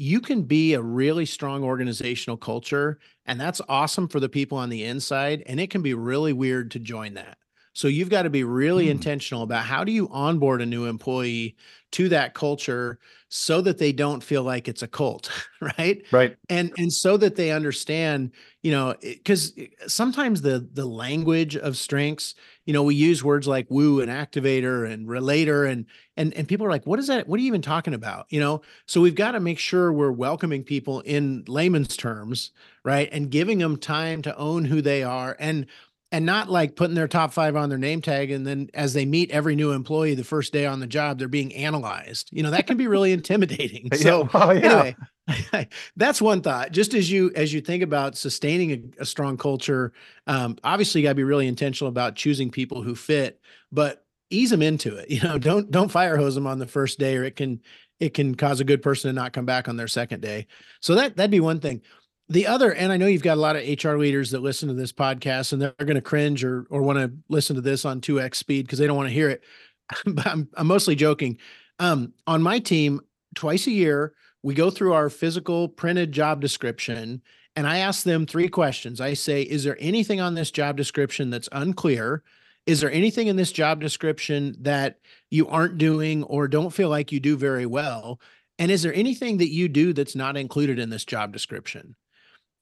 you can be a really strong organizational culture, and that's awesome for the people on the inside, and it can be really weird to join that. So you've got to be really Hmm. intentional about how do you onboard a new employee to that culture so that they don't feel like it's a cult, right? right. and and so that they understand you know because sometimes the the language of strengths you know we use words like woo and activator and relator and and and people are like what is that what are you even talking about you know so we've got to make sure we're welcoming people in layman's terms right and giving them time to own who they are and and not like putting their top five on their name tag and then as they meet every new employee the first day on the job they're being analyzed. You know that can be really intimidating. So yeah. Oh, yeah. anyway that's one thought. Just as you as you think about sustaining a, a strong culture um, obviously you got to be really intentional about choosing people who fit but ease them into it. You know don't don't fire hose them on the first day or it can it can cause a good person to not come back on their second day. So that that'd be one thing the other and i know you've got a lot of hr leaders that listen to this podcast and they're going to cringe or or want to listen to this on 2x speed because they don't want to hear it but I'm, I'm mostly joking um, on my team twice a year we go through our physical printed job description and I ask them three questions. I say, is there anything on this job description that's unclear? Is there anything in this job description that you aren't doing or don't feel like you do very well? And is there anything that you do that's not included in this job description?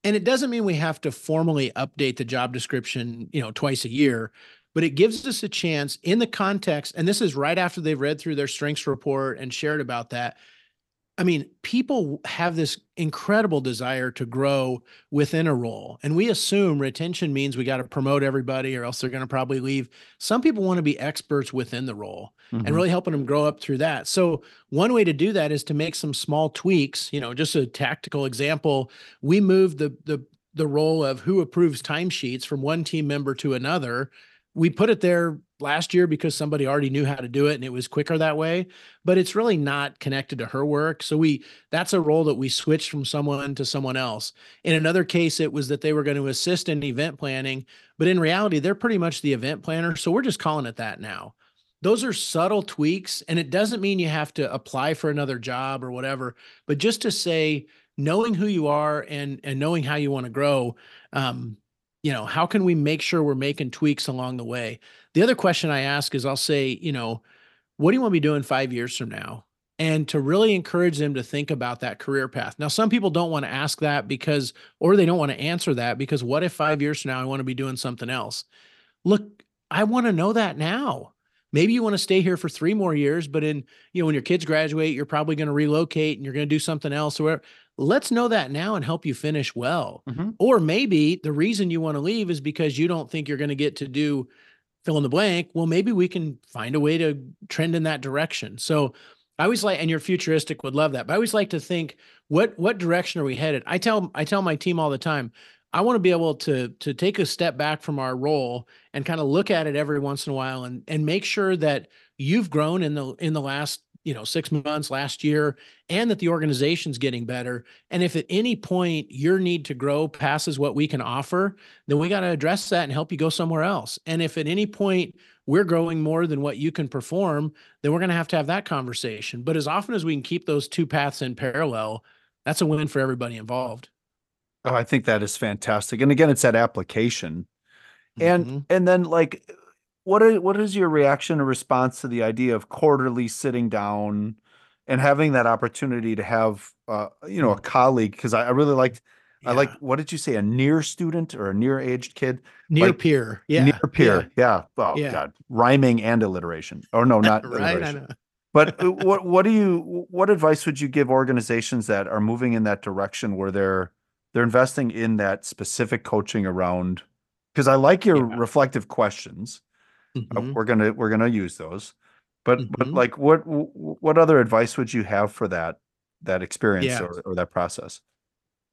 And it doesn't mean we have to formally update the job description, you know, twice a year, but it gives us a chance in the context. And this is right after they've read through their strengths report and shared about that. I mean, people have this incredible desire to grow within a role. And we assume retention means we got to promote everybody or else they're going to probably leave. Some people want to be experts within the role Mhm. and really helping them grow up through that. So, one way to do that is to make some small tweaks, you know, just a tactical example. We moved the the the role of who approves timesheets from one team member to another. We put it there last year because somebody already knew how to do it and it was quicker that way but it's really not connected to her work. So we that's a role that we switched from someone to someone else. In another case it was that they were going to assist in event planning but in reality they're pretty much the event planner so we're just calling it that now. Those are subtle tweaks and it doesn't mean you have to apply for another job or whatever but just to say knowing who you are and and knowing how you want to grow um you know how can we make sure we're making tweaks along the way? The other question i ask is i'll say you know what do you want to be doing five years from now? And to really encourage them to think about that career path. Now some people don't want to ask that because or they don't want to answer that because what if five years from now i want to be doing something else? Look i want to know that now. Maybe you want to stay here for three more years but in you know when your kids graduate you're probably going to relocate and you're going to do something else or whatever. Let's know that now and help you finish well Mhm. or maybe the reason you want to leave is because you don't think you're going to get to do fill in the blank. Well, maybe we can find a way to trend in that direction. So I always like, and your futuristic would love that. But I always like to think, what what direction are we headed? I tell I tell my team all the time, I want to be able to to take a step back from our role and kind of look at it every once in a while and and make sure that you've grown in the in the last you know six months last year and that the organization's getting better and if at any point your need to grow passes what we can offer then we got to address that and help you go somewhere else and if at any point we're growing more than what you can perform then we're going to have to have that conversation but as often as we can keep those two paths in parallel that's a win for everybody involved Oh, I think that is fantastic. And again, it's that application. And Mhm. and then like what are what is your reaction or response to the idea of quarterly sitting down and having that opportunity to have uh you know a colleague? Because I, I really liked I like what did you say a near student or a near aged kid? Near like, peer yeah near peer yeah, oh Yeah. god. Rhyming and alliteration. Or no not right alliteration. but uh, what what do you what advice would you give organizations that are moving in that direction where they're they're investing in that specific coaching around? Because I like your Yeah. reflective questions. Uh, Mhm. We're gonna we're gonna use those. But but Mhm. like what what other advice would you have for that that experience Yeah. or, or that process?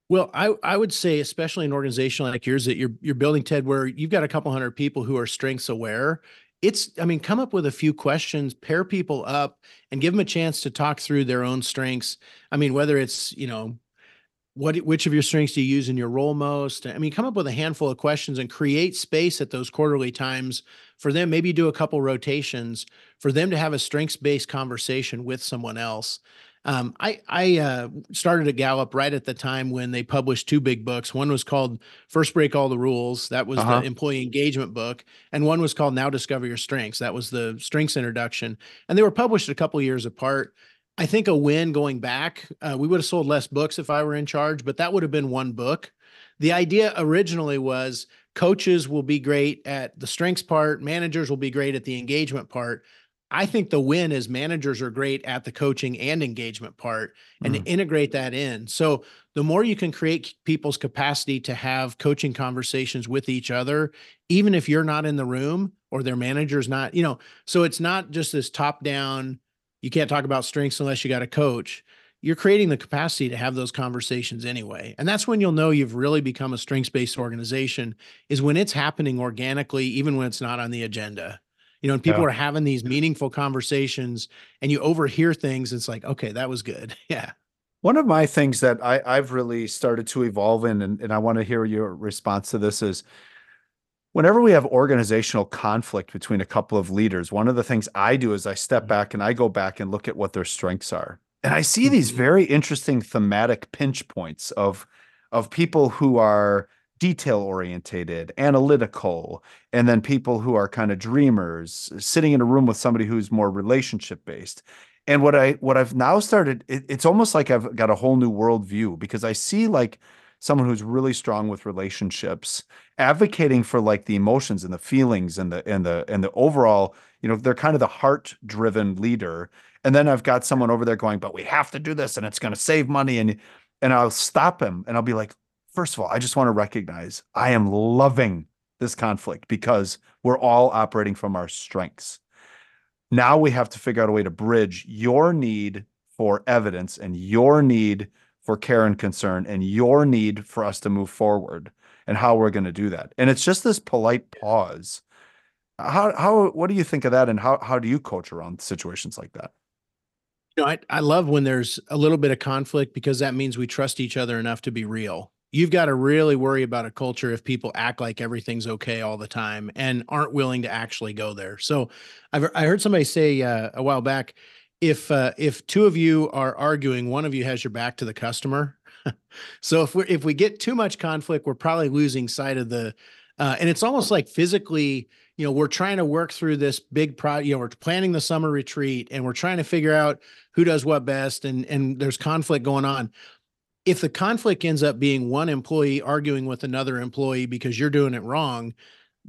Well, I I would say, especially an organization like yours that you're you're building, Ted, where you've got a couple hundred people who are strengths aware, it's i mean come up with a few questions pair people up and give them a chance to talk through their own strengths i mean whether it's you know what which of your strengths do you use in your role most i mean come up with a handful of questions and create space at those quarterly times for them maybe do a couple rotations for them to have a strengths based conversation with someone else um, I I uh, started at Gallup right at the time when they published two big books. One was called First Break All the Rules. That was uh-huh. the employee engagement book, and one was called Now Discover Your Strengths. That was the strengths introduction, and they were published a couple years apart. I think a win going back. Uh, we would have sold less books if I were in charge, but that would have been one book. The idea originally was coaches will be great at the strengths part, managers will be great at the engagement part. I think the win is managers are great at the coaching and engagement part and mm. to integrate that in. So the more you can create people's capacity to have coaching conversations with each other, even if you're not in the room or their manager's not, you know, so it's not just this top down, you can't talk about strengths unless you got a coach. You're creating the capacity to have those conversations anyway. And that's when you'll know you've really become a strengths based organization is when it's happening organically, even when it's not on the agenda you know, and people yeah. are having these meaningful conversations and you overhear things. It's like, okay, that was good. Yeah. One of my things that I, I've really started to evolve in, and, and I want to hear your response to this is whenever we have organizational conflict between a couple of leaders, one of the things I do is I step mm-hmm. back and I go back and look at what their strengths are. And I see these mm-hmm. very interesting thematic pinch points of of people who are detail orientated, analytical, and then people who are kind of dreamers, sitting in a room with somebody who's more relationship based. And what I what I've now started, it, it's almost like I've got a whole new worldview because I see like someone who's really strong with relationships, advocating for like the emotions and the feelings and the and the and the overall, you know, they're kind of the heart driven leader. And then I've got someone over there going, but we have to do this and it's going to save money. And and I'll stop him and I'll be like, first of all, I just want to recognize I am loving this conflict because we're all operating from our strengths. Now we have to figure out a way to bridge your need for evidence and your need for care and concern and your need for us to move forward and how we're going to do that. And it's just this polite pause. How how what do you think of that and how how do you coach around situations like that? You know, I, I love when there's a little bit of conflict because that means we trust each other enough to be real you've got to really worry about a culture if people act like everything's okay all the time and aren't willing to actually go there. So I've I heard somebody say uh, a while back if uh, if two of you are arguing, one of you has your back to the customer. so if we if we get too much conflict, we're probably losing sight of the uh, and it's almost like physically you know we're trying to work through this big project you know we're planning the summer retreat and we're trying to figure out who does what best and and there's conflict going on if the conflict ends up being one employee arguing with another employee because you're doing it wrong,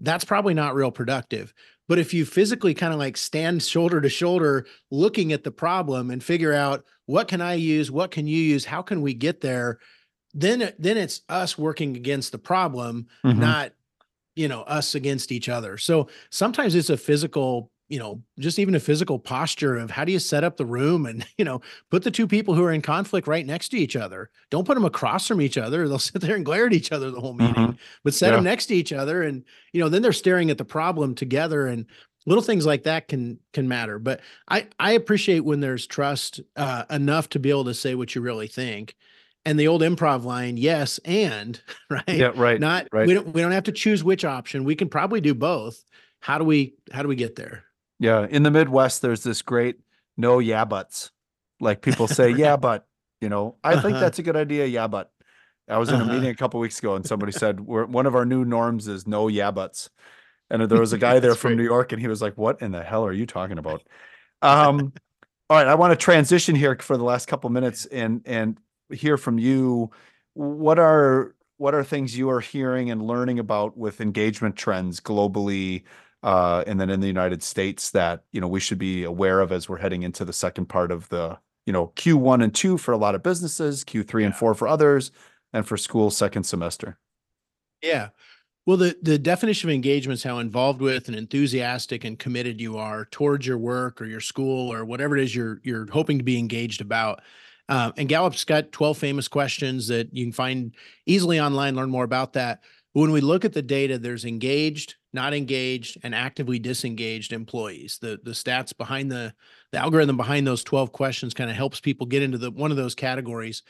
that's probably not real productive. But if you physically kind of like stand shoulder to shoulder looking at the problem and figure out what can I use, what can you use, how can we get there, then then it's us working against the problem, mm-hmm. not you know us against each other. So sometimes it's a physical you know, just even a physical posture of how do you set up the room and, you know, put the two people who are in conflict right next to each other. Don't put them across from each other. They'll sit there and glare at each other the whole meeting, mm-hmm. but set yeah. them next to each other. And, you know, then they're staring at the problem together and little things like that can, can matter. But I, I appreciate when there's trust uh, enough to be able to say what you really think. And the old improv line, yes, and right. Yeah, right. Not, right. we don't, we don't have to choose which option. We can probably do both. How do we, how do we get there? Yeah, in the Midwest, there's this great no yeah buts. Like people say, yeah, but you know, I think uh-huh. that's a good idea. Yeah, but I was in a uh-huh. meeting a couple weeks ago, and somebody said We're, one of our new norms is no yeah buts. And there was a guy there from great. New York, and he was like, "What in the hell are you talking about?" Um, all right, I want to transition here for the last couple minutes and and hear from you. What are what are things you are hearing and learning about with engagement trends globally? uh, and then in the United States that you know we should be aware of as we're heading into the second part of the you know Q1 and 2 for a lot of businesses, Q3 yeah. and 4 for others, and for school second semester. Yeah. Well, the, the definition of engagement is how involved with and enthusiastic and committed you are towards your work or your school or whatever it is you're you're hoping to be engaged about. Um, and Gallup's got 12 famous questions that you can find easily online, learn more about that But when we look at the data, there's engaged, not engaged, and actively disengaged employees. The the stats behind the the algorithm behind those 12 questions kind of helps people get into the one of those categories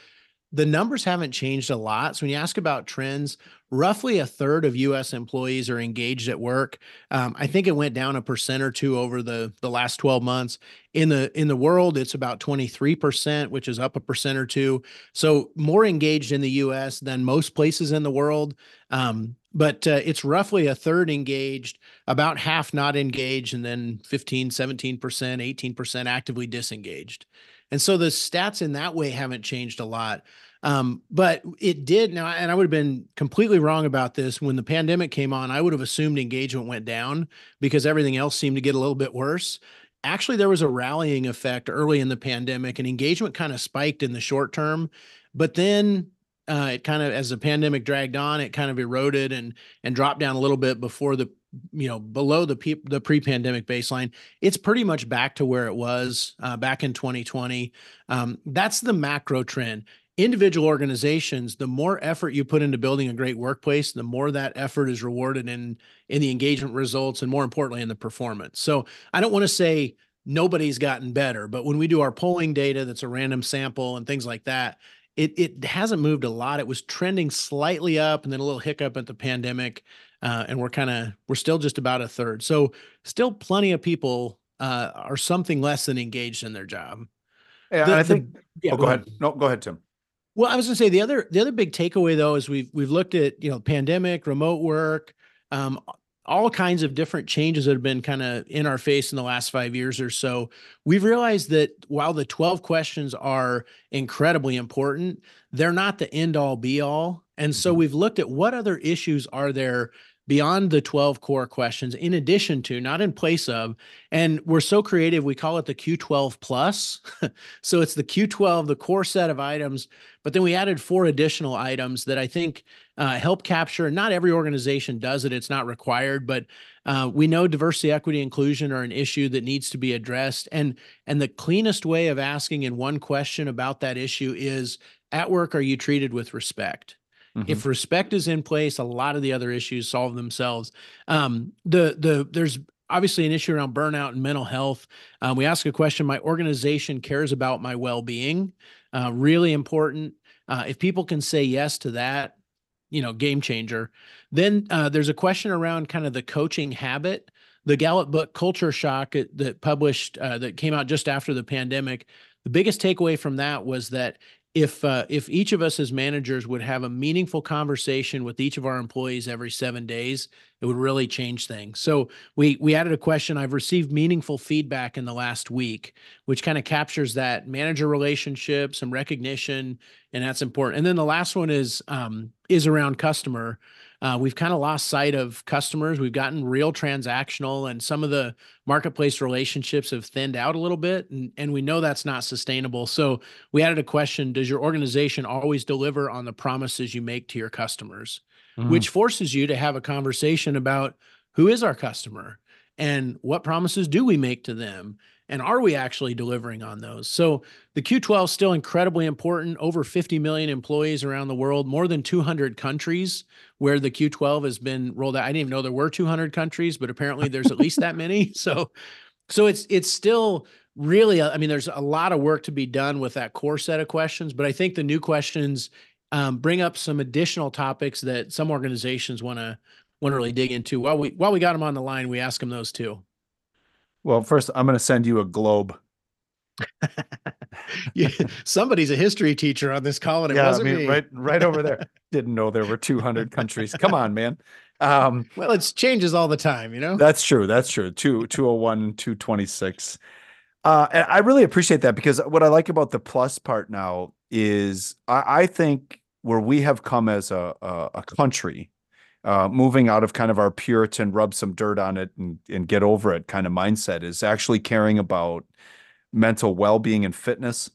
the numbers haven't changed a lot. So when you ask about trends, roughly a third of U.S. employees are engaged at work. Um, I think it went down a percent or two over the the last 12 months. In the in the world, it's about 23 percent, which is up a percent or two. So more engaged in the U.S. than most places in the world. Um, but uh, it's roughly a third engaged, about half not engaged, and then 15, 17 percent, 18 percent actively disengaged. And so the stats in that way haven't changed a lot. Um, but it did now, and I would have been completely wrong about this when the pandemic came on. I would have assumed engagement went down because everything else seemed to get a little bit worse. Actually, there was a rallying effect early in the pandemic, and engagement kind of spiked in the short term. But then uh, it kind of, as the pandemic dragged on, it kind of eroded and and dropped down a little bit before the you know below the pe- the pre-pandemic baseline it's pretty much back to where it was uh, back in 2020 um, that's the macro trend. Individual organizations the more effort you put into building a great workplace the more that effort is rewarded in in the engagement results and more importantly in the performance. So i don't want to say nobody's gotten better but when we do our polling data that's a random sample and things like that it it hasn't moved a lot. It was trending slightly up and then a little hiccup at the pandemic uh, and we're kind of we're still just about a third. So still plenty of people uh, are something less than engaged in their job. Yeah, the, I think. The, yeah, oh, go, go ahead. ahead. No, go ahead, Tim. Well, I was going to say the other the other big takeaway though is we've we've looked at you know pandemic, remote work, um, all kinds of different changes that have been kind of in our face in the last five years or so. We've realized that while the twelve questions are incredibly important, they're not the end all be all. And so mm-hmm. we've looked at what other issues are there beyond the 12 core questions in addition to not in place of and we're so creative we call it the q12 plus so it's the q12 the core set of items but then we added four additional items that i think uh, help capture not every organization does it it's not required but uh, we know diversity equity inclusion are an issue that needs to be addressed and and the cleanest way of asking in one question about that issue is at work are you treated with respect Mm-hmm. If respect is in place, a lot of the other issues solve themselves. Um, the the there's obviously an issue around burnout and mental health. Um, we ask a question: My organization cares about my well-being. Uh, really important. Uh, if people can say yes to that, you know, game changer. Then uh, there's a question around kind of the coaching habit. The Gallup book Culture Shock that published uh, that came out just after the pandemic. The biggest takeaway from that was that if uh, if each of us as managers would have a meaningful conversation with each of our employees every seven days, it would really change things. So we we added a question. I've received meaningful feedback in the last week, which kind of captures that manager relationship, some recognition, and that's important. And then the last one is um, is around customer uh, we've kind of lost sight of customers. We've gotten real transactional, and some of the marketplace relationships have thinned out a little bit. And, and we know that's not sustainable. So we added a question Does your organization always deliver on the promises you make to your customers? Mm-hmm. Which forces you to have a conversation about who is our customer and what promises do we make to them and are we actually delivering on those? So the q12 is still incredibly important. Over 50 million employees around the world more than 200 countries where the q12 has been rolled out. I didn't even know there were 200 countries but apparently there's at least that many. So so it's it's still really i mean there's a lot of work to be done with that core set of questions but i think the new questions um, bring up some additional topics that some organizations want to want to really dig into. While we while we got them on the line we ask them those too well, first, I'm going to send you a globe. yeah, somebody's a history teacher on this call, and it yeah, wasn't I mean, me. Right, right over there. Didn't know there were 200 countries. Come on, man. Um, well, it changes all the time, you know. That's true. That's true. Two, 201, 226. Uh, and I really appreciate that because what I like about the plus part now is I, I think where we have come as a, a, a country uh, moving out of kind of our Puritan rub some dirt on it and, and get over it kind of mindset is actually caring about mental well-being and fitness,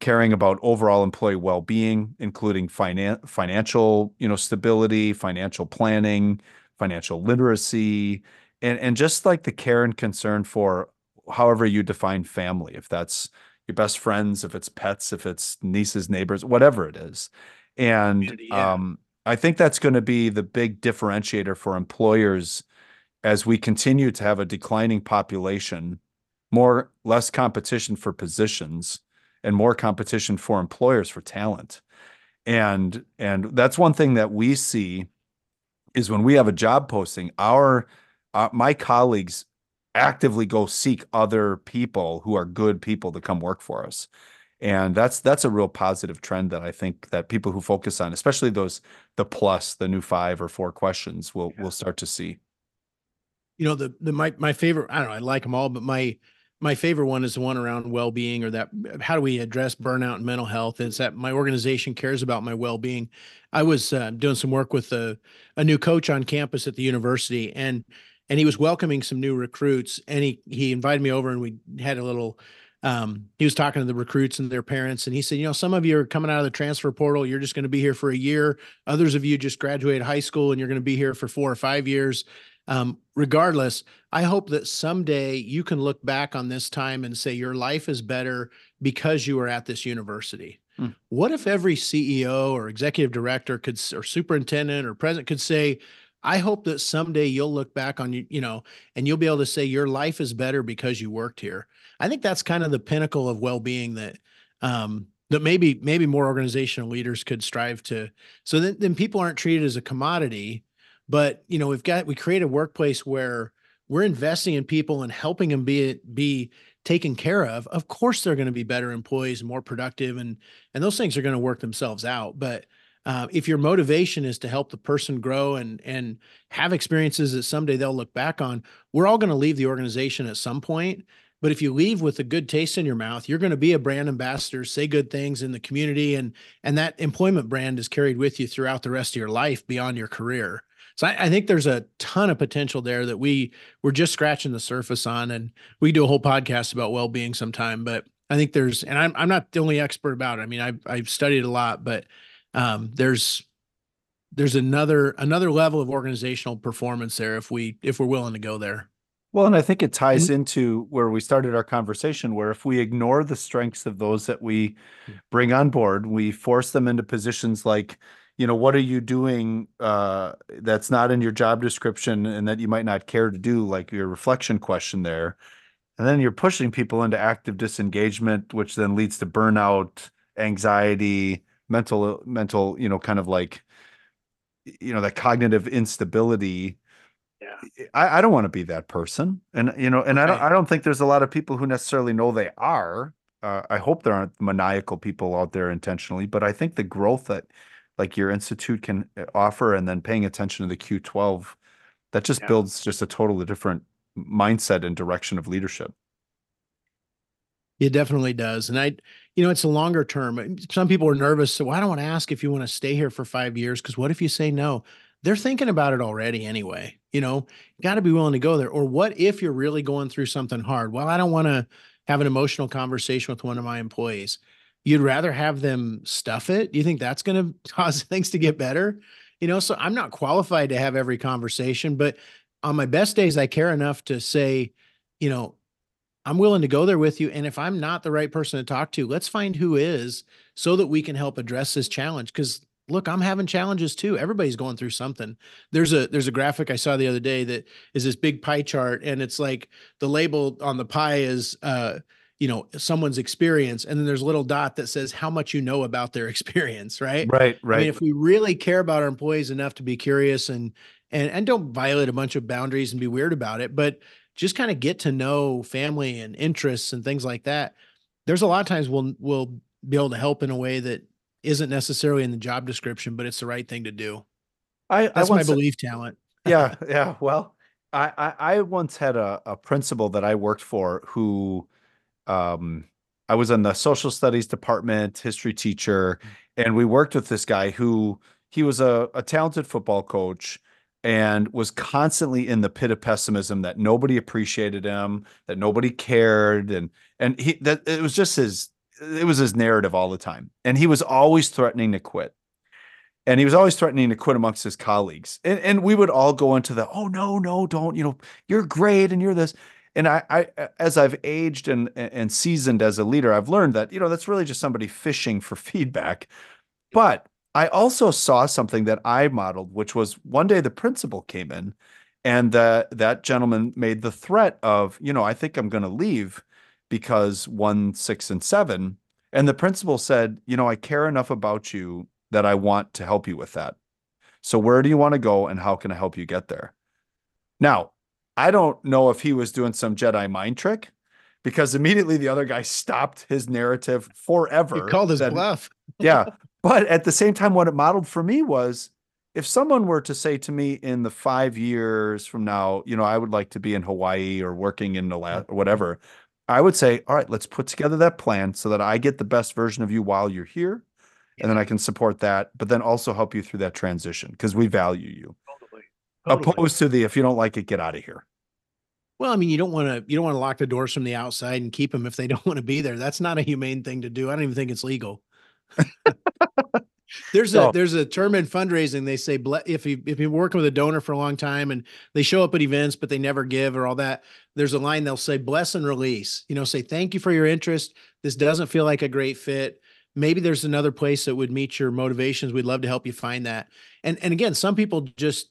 caring about overall employee well-being, including finan- financial, you know, stability, financial planning, financial literacy, and and just like the care and concern for however you define family, if that's your best friends, if it's pets, if it's nieces, neighbors, whatever it is. And yeah. um I think that's going to be the big differentiator for employers as we continue to have a declining population, more less competition for positions and more competition for employers for talent. And and that's one thing that we see is when we have a job posting, our uh, my colleagues actively go seek other people who are good people to come work for us and that's that's a real positive trend that i think that people who focus on especially those the plus the new five or four questions will will start to see. You know the the my my favorite i don't know i like them all but my my favorite one is the one around well-being or that how do we address burnout and mental health it's that my organization cares about my well-being. I was uh, doing some work with a, a new coach on campus at the university and and he was welcoming some new recruits and he he invited me over and we had a little um, he was talking to the recruits and their parents and he said you know some of you are coming out of the transfer portal. You're just going to be here for a year. Others of you just graduated high school and you're going to be here for four or five years. Um, regardless i hope that someday you can look back on this time and say your life is better because you were at this university. Hmm. what if every ceo or executive director could or superintendent or president could say I hope that someday you'll look back on you, you know, and you'll be able to say your life is better because you worked here. I think that's kind of the pinnacle of well-being that um that maybe maybe more organizational leaders could strive to so then, then people aren't treated as a commodity but you know we've got we create a workplace where we're investing in people and helping them be be taken care of of course they're going to be better employees more productive and and those things are going to work themselves out but uh, if your motivation is to help the person grow and and have experiences that someday they'll look back on, we're all going to leave the organization at some point. But if you leave with a good taste in your mouth, you're going to be a brand ambassador, say good things in the community, and and that employment brand is carried with you throughout the rest of your life beyond your career. So I, I, think there's a ton of potential there that we we're just scratching the surface on, and we do a whole podcast about well-being sometime. But I think there's, and I'm I'm not the only expert about it. I mean, I've I've studied a lot, but um, there's there's another another level of organizational performance there if we if we're willing to go there. Well, and I think it ties mm-hmm. into where we started our conversation, where if we ignore the strengths of those that we mm. bring on board, we force them into positions like, you know, what are you doing uh, that's not in your job description and that you might not care to do, like your reflection question there. And then you're pushing people into active disengagement, which then leads to burnout, anxiety, mental mental you know kind of like you know that cognitive instability yeah i, I don't want to be that person and you know and okay. i don't i don't think there's a lot of people who necessarily know they are uh, i hope there aren't maniacal people out there intentionally but i think the growth that like your institute can uh, offer and then paying attention to the q12 that just yeah. builds just a totally different mindset and direction of leadership it definitely does. And I, you know, it's a longer term. Some people are nervous. So well, I don't want to ask if you want to stay here for five years because what if you say no? They're thinking about it already anyway. You know, got to be willing to go there. Or what if you're really going through something hard? Well, I don't want to have an emotional conversation with one of my employees. You'd rather have them stuff it? Do you think that's going to cause things to get better? You know, so I'm not qualified to have every conversation, but on my best days, I care enough to say, you know, I'm willing to go there with you. And if I'm not the right person to talk to, let's find who is so that we can help address this challenge. Because look, I'm having challenges too. Everybody's going through something. There's a there's a graphic I saw the other day that is this big pie chart, and it's like the label on the pie is uh, you know, someone's experience, and then there's a little dot that says how much you know about their experience, right? Right, right. I mean, if we really care about our employees enough to be curious and and and don't violate a bunch of boundaries and be weird about it, but just kind of get to know family and interests and things like that. There's a lot of times we'll we'll be able to help in a way that isn't necessarily in the job description, but it's the right thing to do. I that's I my belief talent. yeah, yeah. Well, I, I, I once had a, a principal that I worked for who um I was in the social studies department, history teacher, mm. and we worked with this guy who he was a, a talented football coach and was constantly in the pit of pessimism that nobody appreciated him, that nobody cared, and and he that it was just his it was his narrative all the time, and he was always threatening to quit, and he was always threatening to quit amongst his colleagues, and and we would all go into the oh no no don't you know you're great and you're this. And I, I, as I've aged and and seasoned as a leader, I've learned that you know that's really just somebody fishing for feedback. But I also saw something that I modeled, which was one day the principal came in and the, that gentleman made the threat of, you know, I think I'm going to leave because one, six, and seven. And the principal said, you know, I care enough about you that I want to help you with that. So where do you want to go and how can I help you get there? Now, I don't know if he was doing some Jedi mind trick because immediately the other guy stopped his narrative forever. He called his that- bluff. yeah. But at the same time, what it modeled for me was if someone were to say to me in the five years from now, you know, I would like to be in Hawaii or working in Alaska or whatever, I would say, all right, let's put together that plan so that I get the best version of you while you're here. And then I can support that, but then also help you through that transition because we value you. Totally. Opposed to the if you don't like it, get out of here. Well, I mean, you don't want to you don't want to lock the doors from the outside and keep them if they don't want to be there. That's not a humane thing to do. I don't even think it's legal. there's No. a there's a term in fundraising. They say if you if you're working with a donor for a long time and they show up at events but they never give or all that, there's a line they'll say bless and release. You know, say thank you for your interest. This doesn't feel like a great fit. Maybe there's another place that would meet your motivations. We'd love to help you find that. And and again, some people just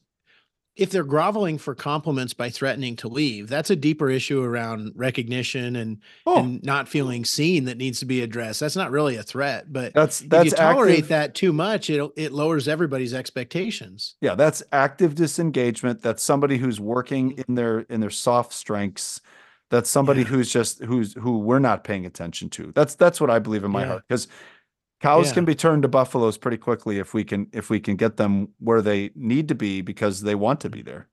if they're groveling for compliments by threatening to leave, that's a deeper issue around recognition and Oh, and not feeling seen that needs to be addressed. That's not really a threat, but that's if you tolerate active- that too much, it it lowers everybody's expectations. Yeah, that's active disengagement. That's somebody who's working in their in their soft strengths. That's somebody Yeah. who's just who's who we're not paying attention to. That's that's what I believe in my Yeah. heart. Because cows Yeah. can be turned to buffaloes pretty quickly if we can if we can get them where they need to be because they want to be there.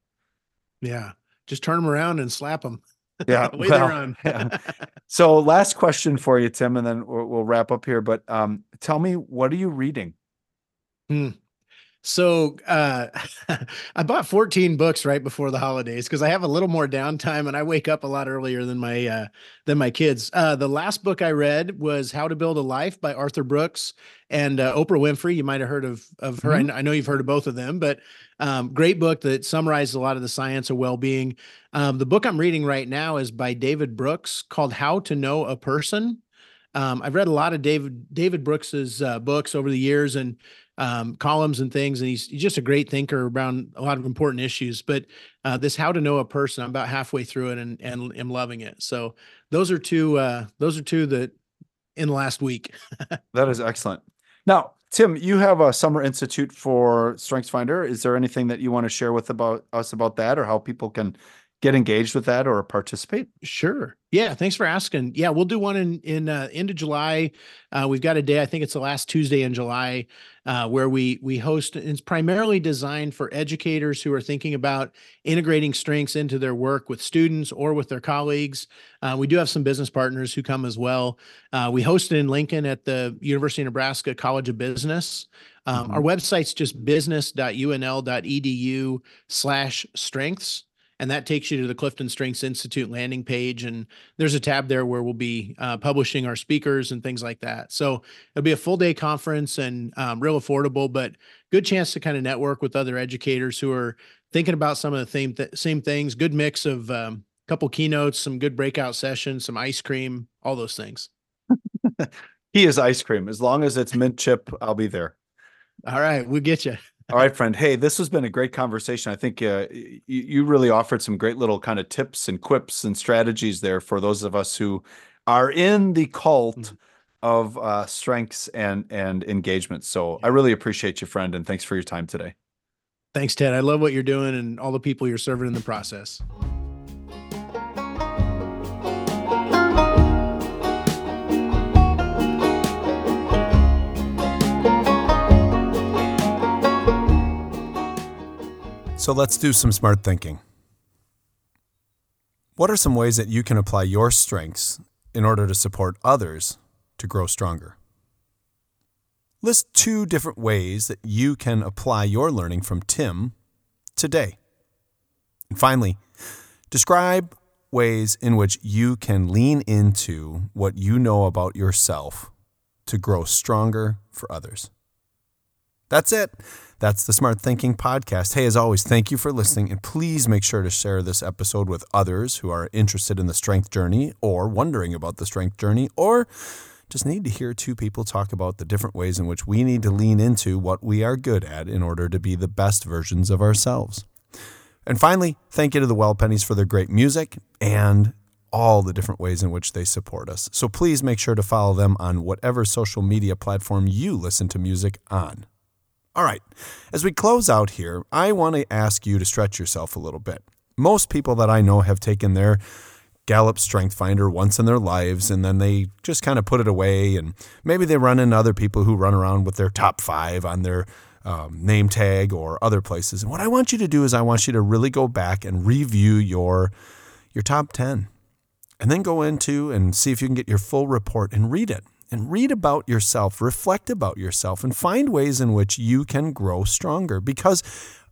Yeah, just turn them around and slap them. Yeah. Away well, they run. yeah. So last question for you, Tim, and then we'll, we'll wrap up here. But um, tell me, what are you reading? So uh, I bought 14 books right before the holidays because I have a little more downtime and I wake up a lot earlier than my uh, than my kids. Uh, the last book I read was How to Build a Life by Arthur Brooks and uh, Oprah Winfrey. You might have heard of of her. I, Mhm. kn- I know you've heard of both of them, but um, great book that summarizes a lot of the science of well being. Um, the book I'm reading right now is by David Brooks called How to Know a Person. Um, I've read a lot of David David Brooks's uh, books over the years and um, columns and things, and he's, just a great thinker around a lot of important issues. But uh, this How to Know a Person, I'm about halfway through it and and am loving it. So those are two uh, those are two that in the last week. That is excellent. Now, Tim, you have a summer institute for StrengthsFinder. Is there anything that you want to share with about us about that, or how people can get engaged with that or participate? Sure. Yeah. Thanks for asking. Yeah, we'll do one in in uh, end of July. Uh, we've got a day. I think it's the last Tuesday in July, uh, where we we host. It's primarily designed for educators who are thinking about integrating strengths into their work with students or with their colleagues. Uh, we do have some business partners who come as well. Uh, we host it in Lincoln at the University of Nebraska College of Business. Um, Our website's just business.unl.edu slash strengths and that takes you to the Clifton Strengths Institute landing page. And there's a tab there where we'll be uh, publishing our speakers and things like that. So it'll be a full day conference and um, real affordable, but good chance to kind of network with other educators who are thinking about some of the same th- same things. Good mix of a um, couple keynotes, some good breakout sessions, some ice cream, all those things. He is ice cream. As long as it's mint chip, I'll be there. All right, we'll get you. All right, friend. Hey, this has been a great conversation. I think uh, y- you really offered some great little kind of tips and quips and strategies there for those of us who are in the cult Mhm. of uh, strengths and and engagement. So I really appreciate you, friend, and thanks for your time today. Thanks, Ted. I love what you're doing and all the people you're serving in the process. So let's do some smart thinking. What are some ways that you can apply your strengths in order to support others to grow stronger? List two different ways that you can apply your learning from Tim today. And finally, describe ways in which you can lean into what you know about yourself to grow stronger for others. That's it. That's the Smart Thinking Podcast. Hey, as always, thank you for listening. And please make sure to share this episode with others who are interested in the strength journey or wondering about the strength journey or just need to hear two people talk about the different ways in which we need to lean into what we are good at in order to be the best versions of ourselves. And finally, thank you to the Well Pennies for their great music and all the different ways in which they support us. So please make sure to follow them on whatever social media platform you listen to music on. All right, as we close out here, I want to ask you to stretch yourself a little bit. Most people that I know have taken their Gallup Strength Finder once in their lives and then they just kind of put it away. And maybe they run into other people who run around with their top five on their um, name tag or other places. And what I want you to do is I want you to really go back and review your your top 10 and then go into and see if you can get your full report and read it and read about yourself, reflect about yourself and find ways in which you can grow stronger because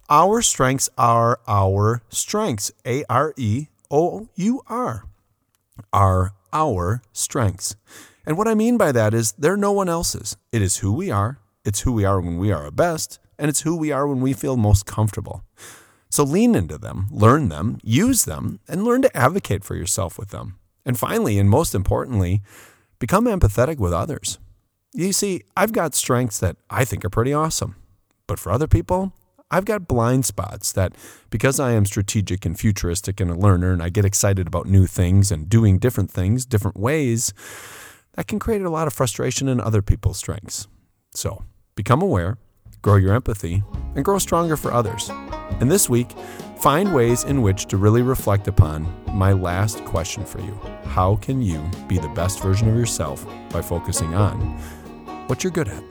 our strengths are our strengths. A R E O U R are our strengths. And what I mean by that is they're no one else's. It is who we are, it's who we are when we are our best, and it's who we are when we feel most comfortable. So lean into them, learn them, use them, and learn to advocate for yourself with them. And finally, and most importantly, become empathetic with others. You see, I've got strengths that I think are pretty awesome. But for other people, I've got blind spots that because I am strategic and futuristic and a learner and I get excited about new things and doing different things different ways, that can create a lot of frustration in other people's strengths. So become aware, grow your empathy, and grow stronger for others. And this week, find ways in which to really reflect upon my last question for you How can you be the best version of yourself by focusing on what you're good at?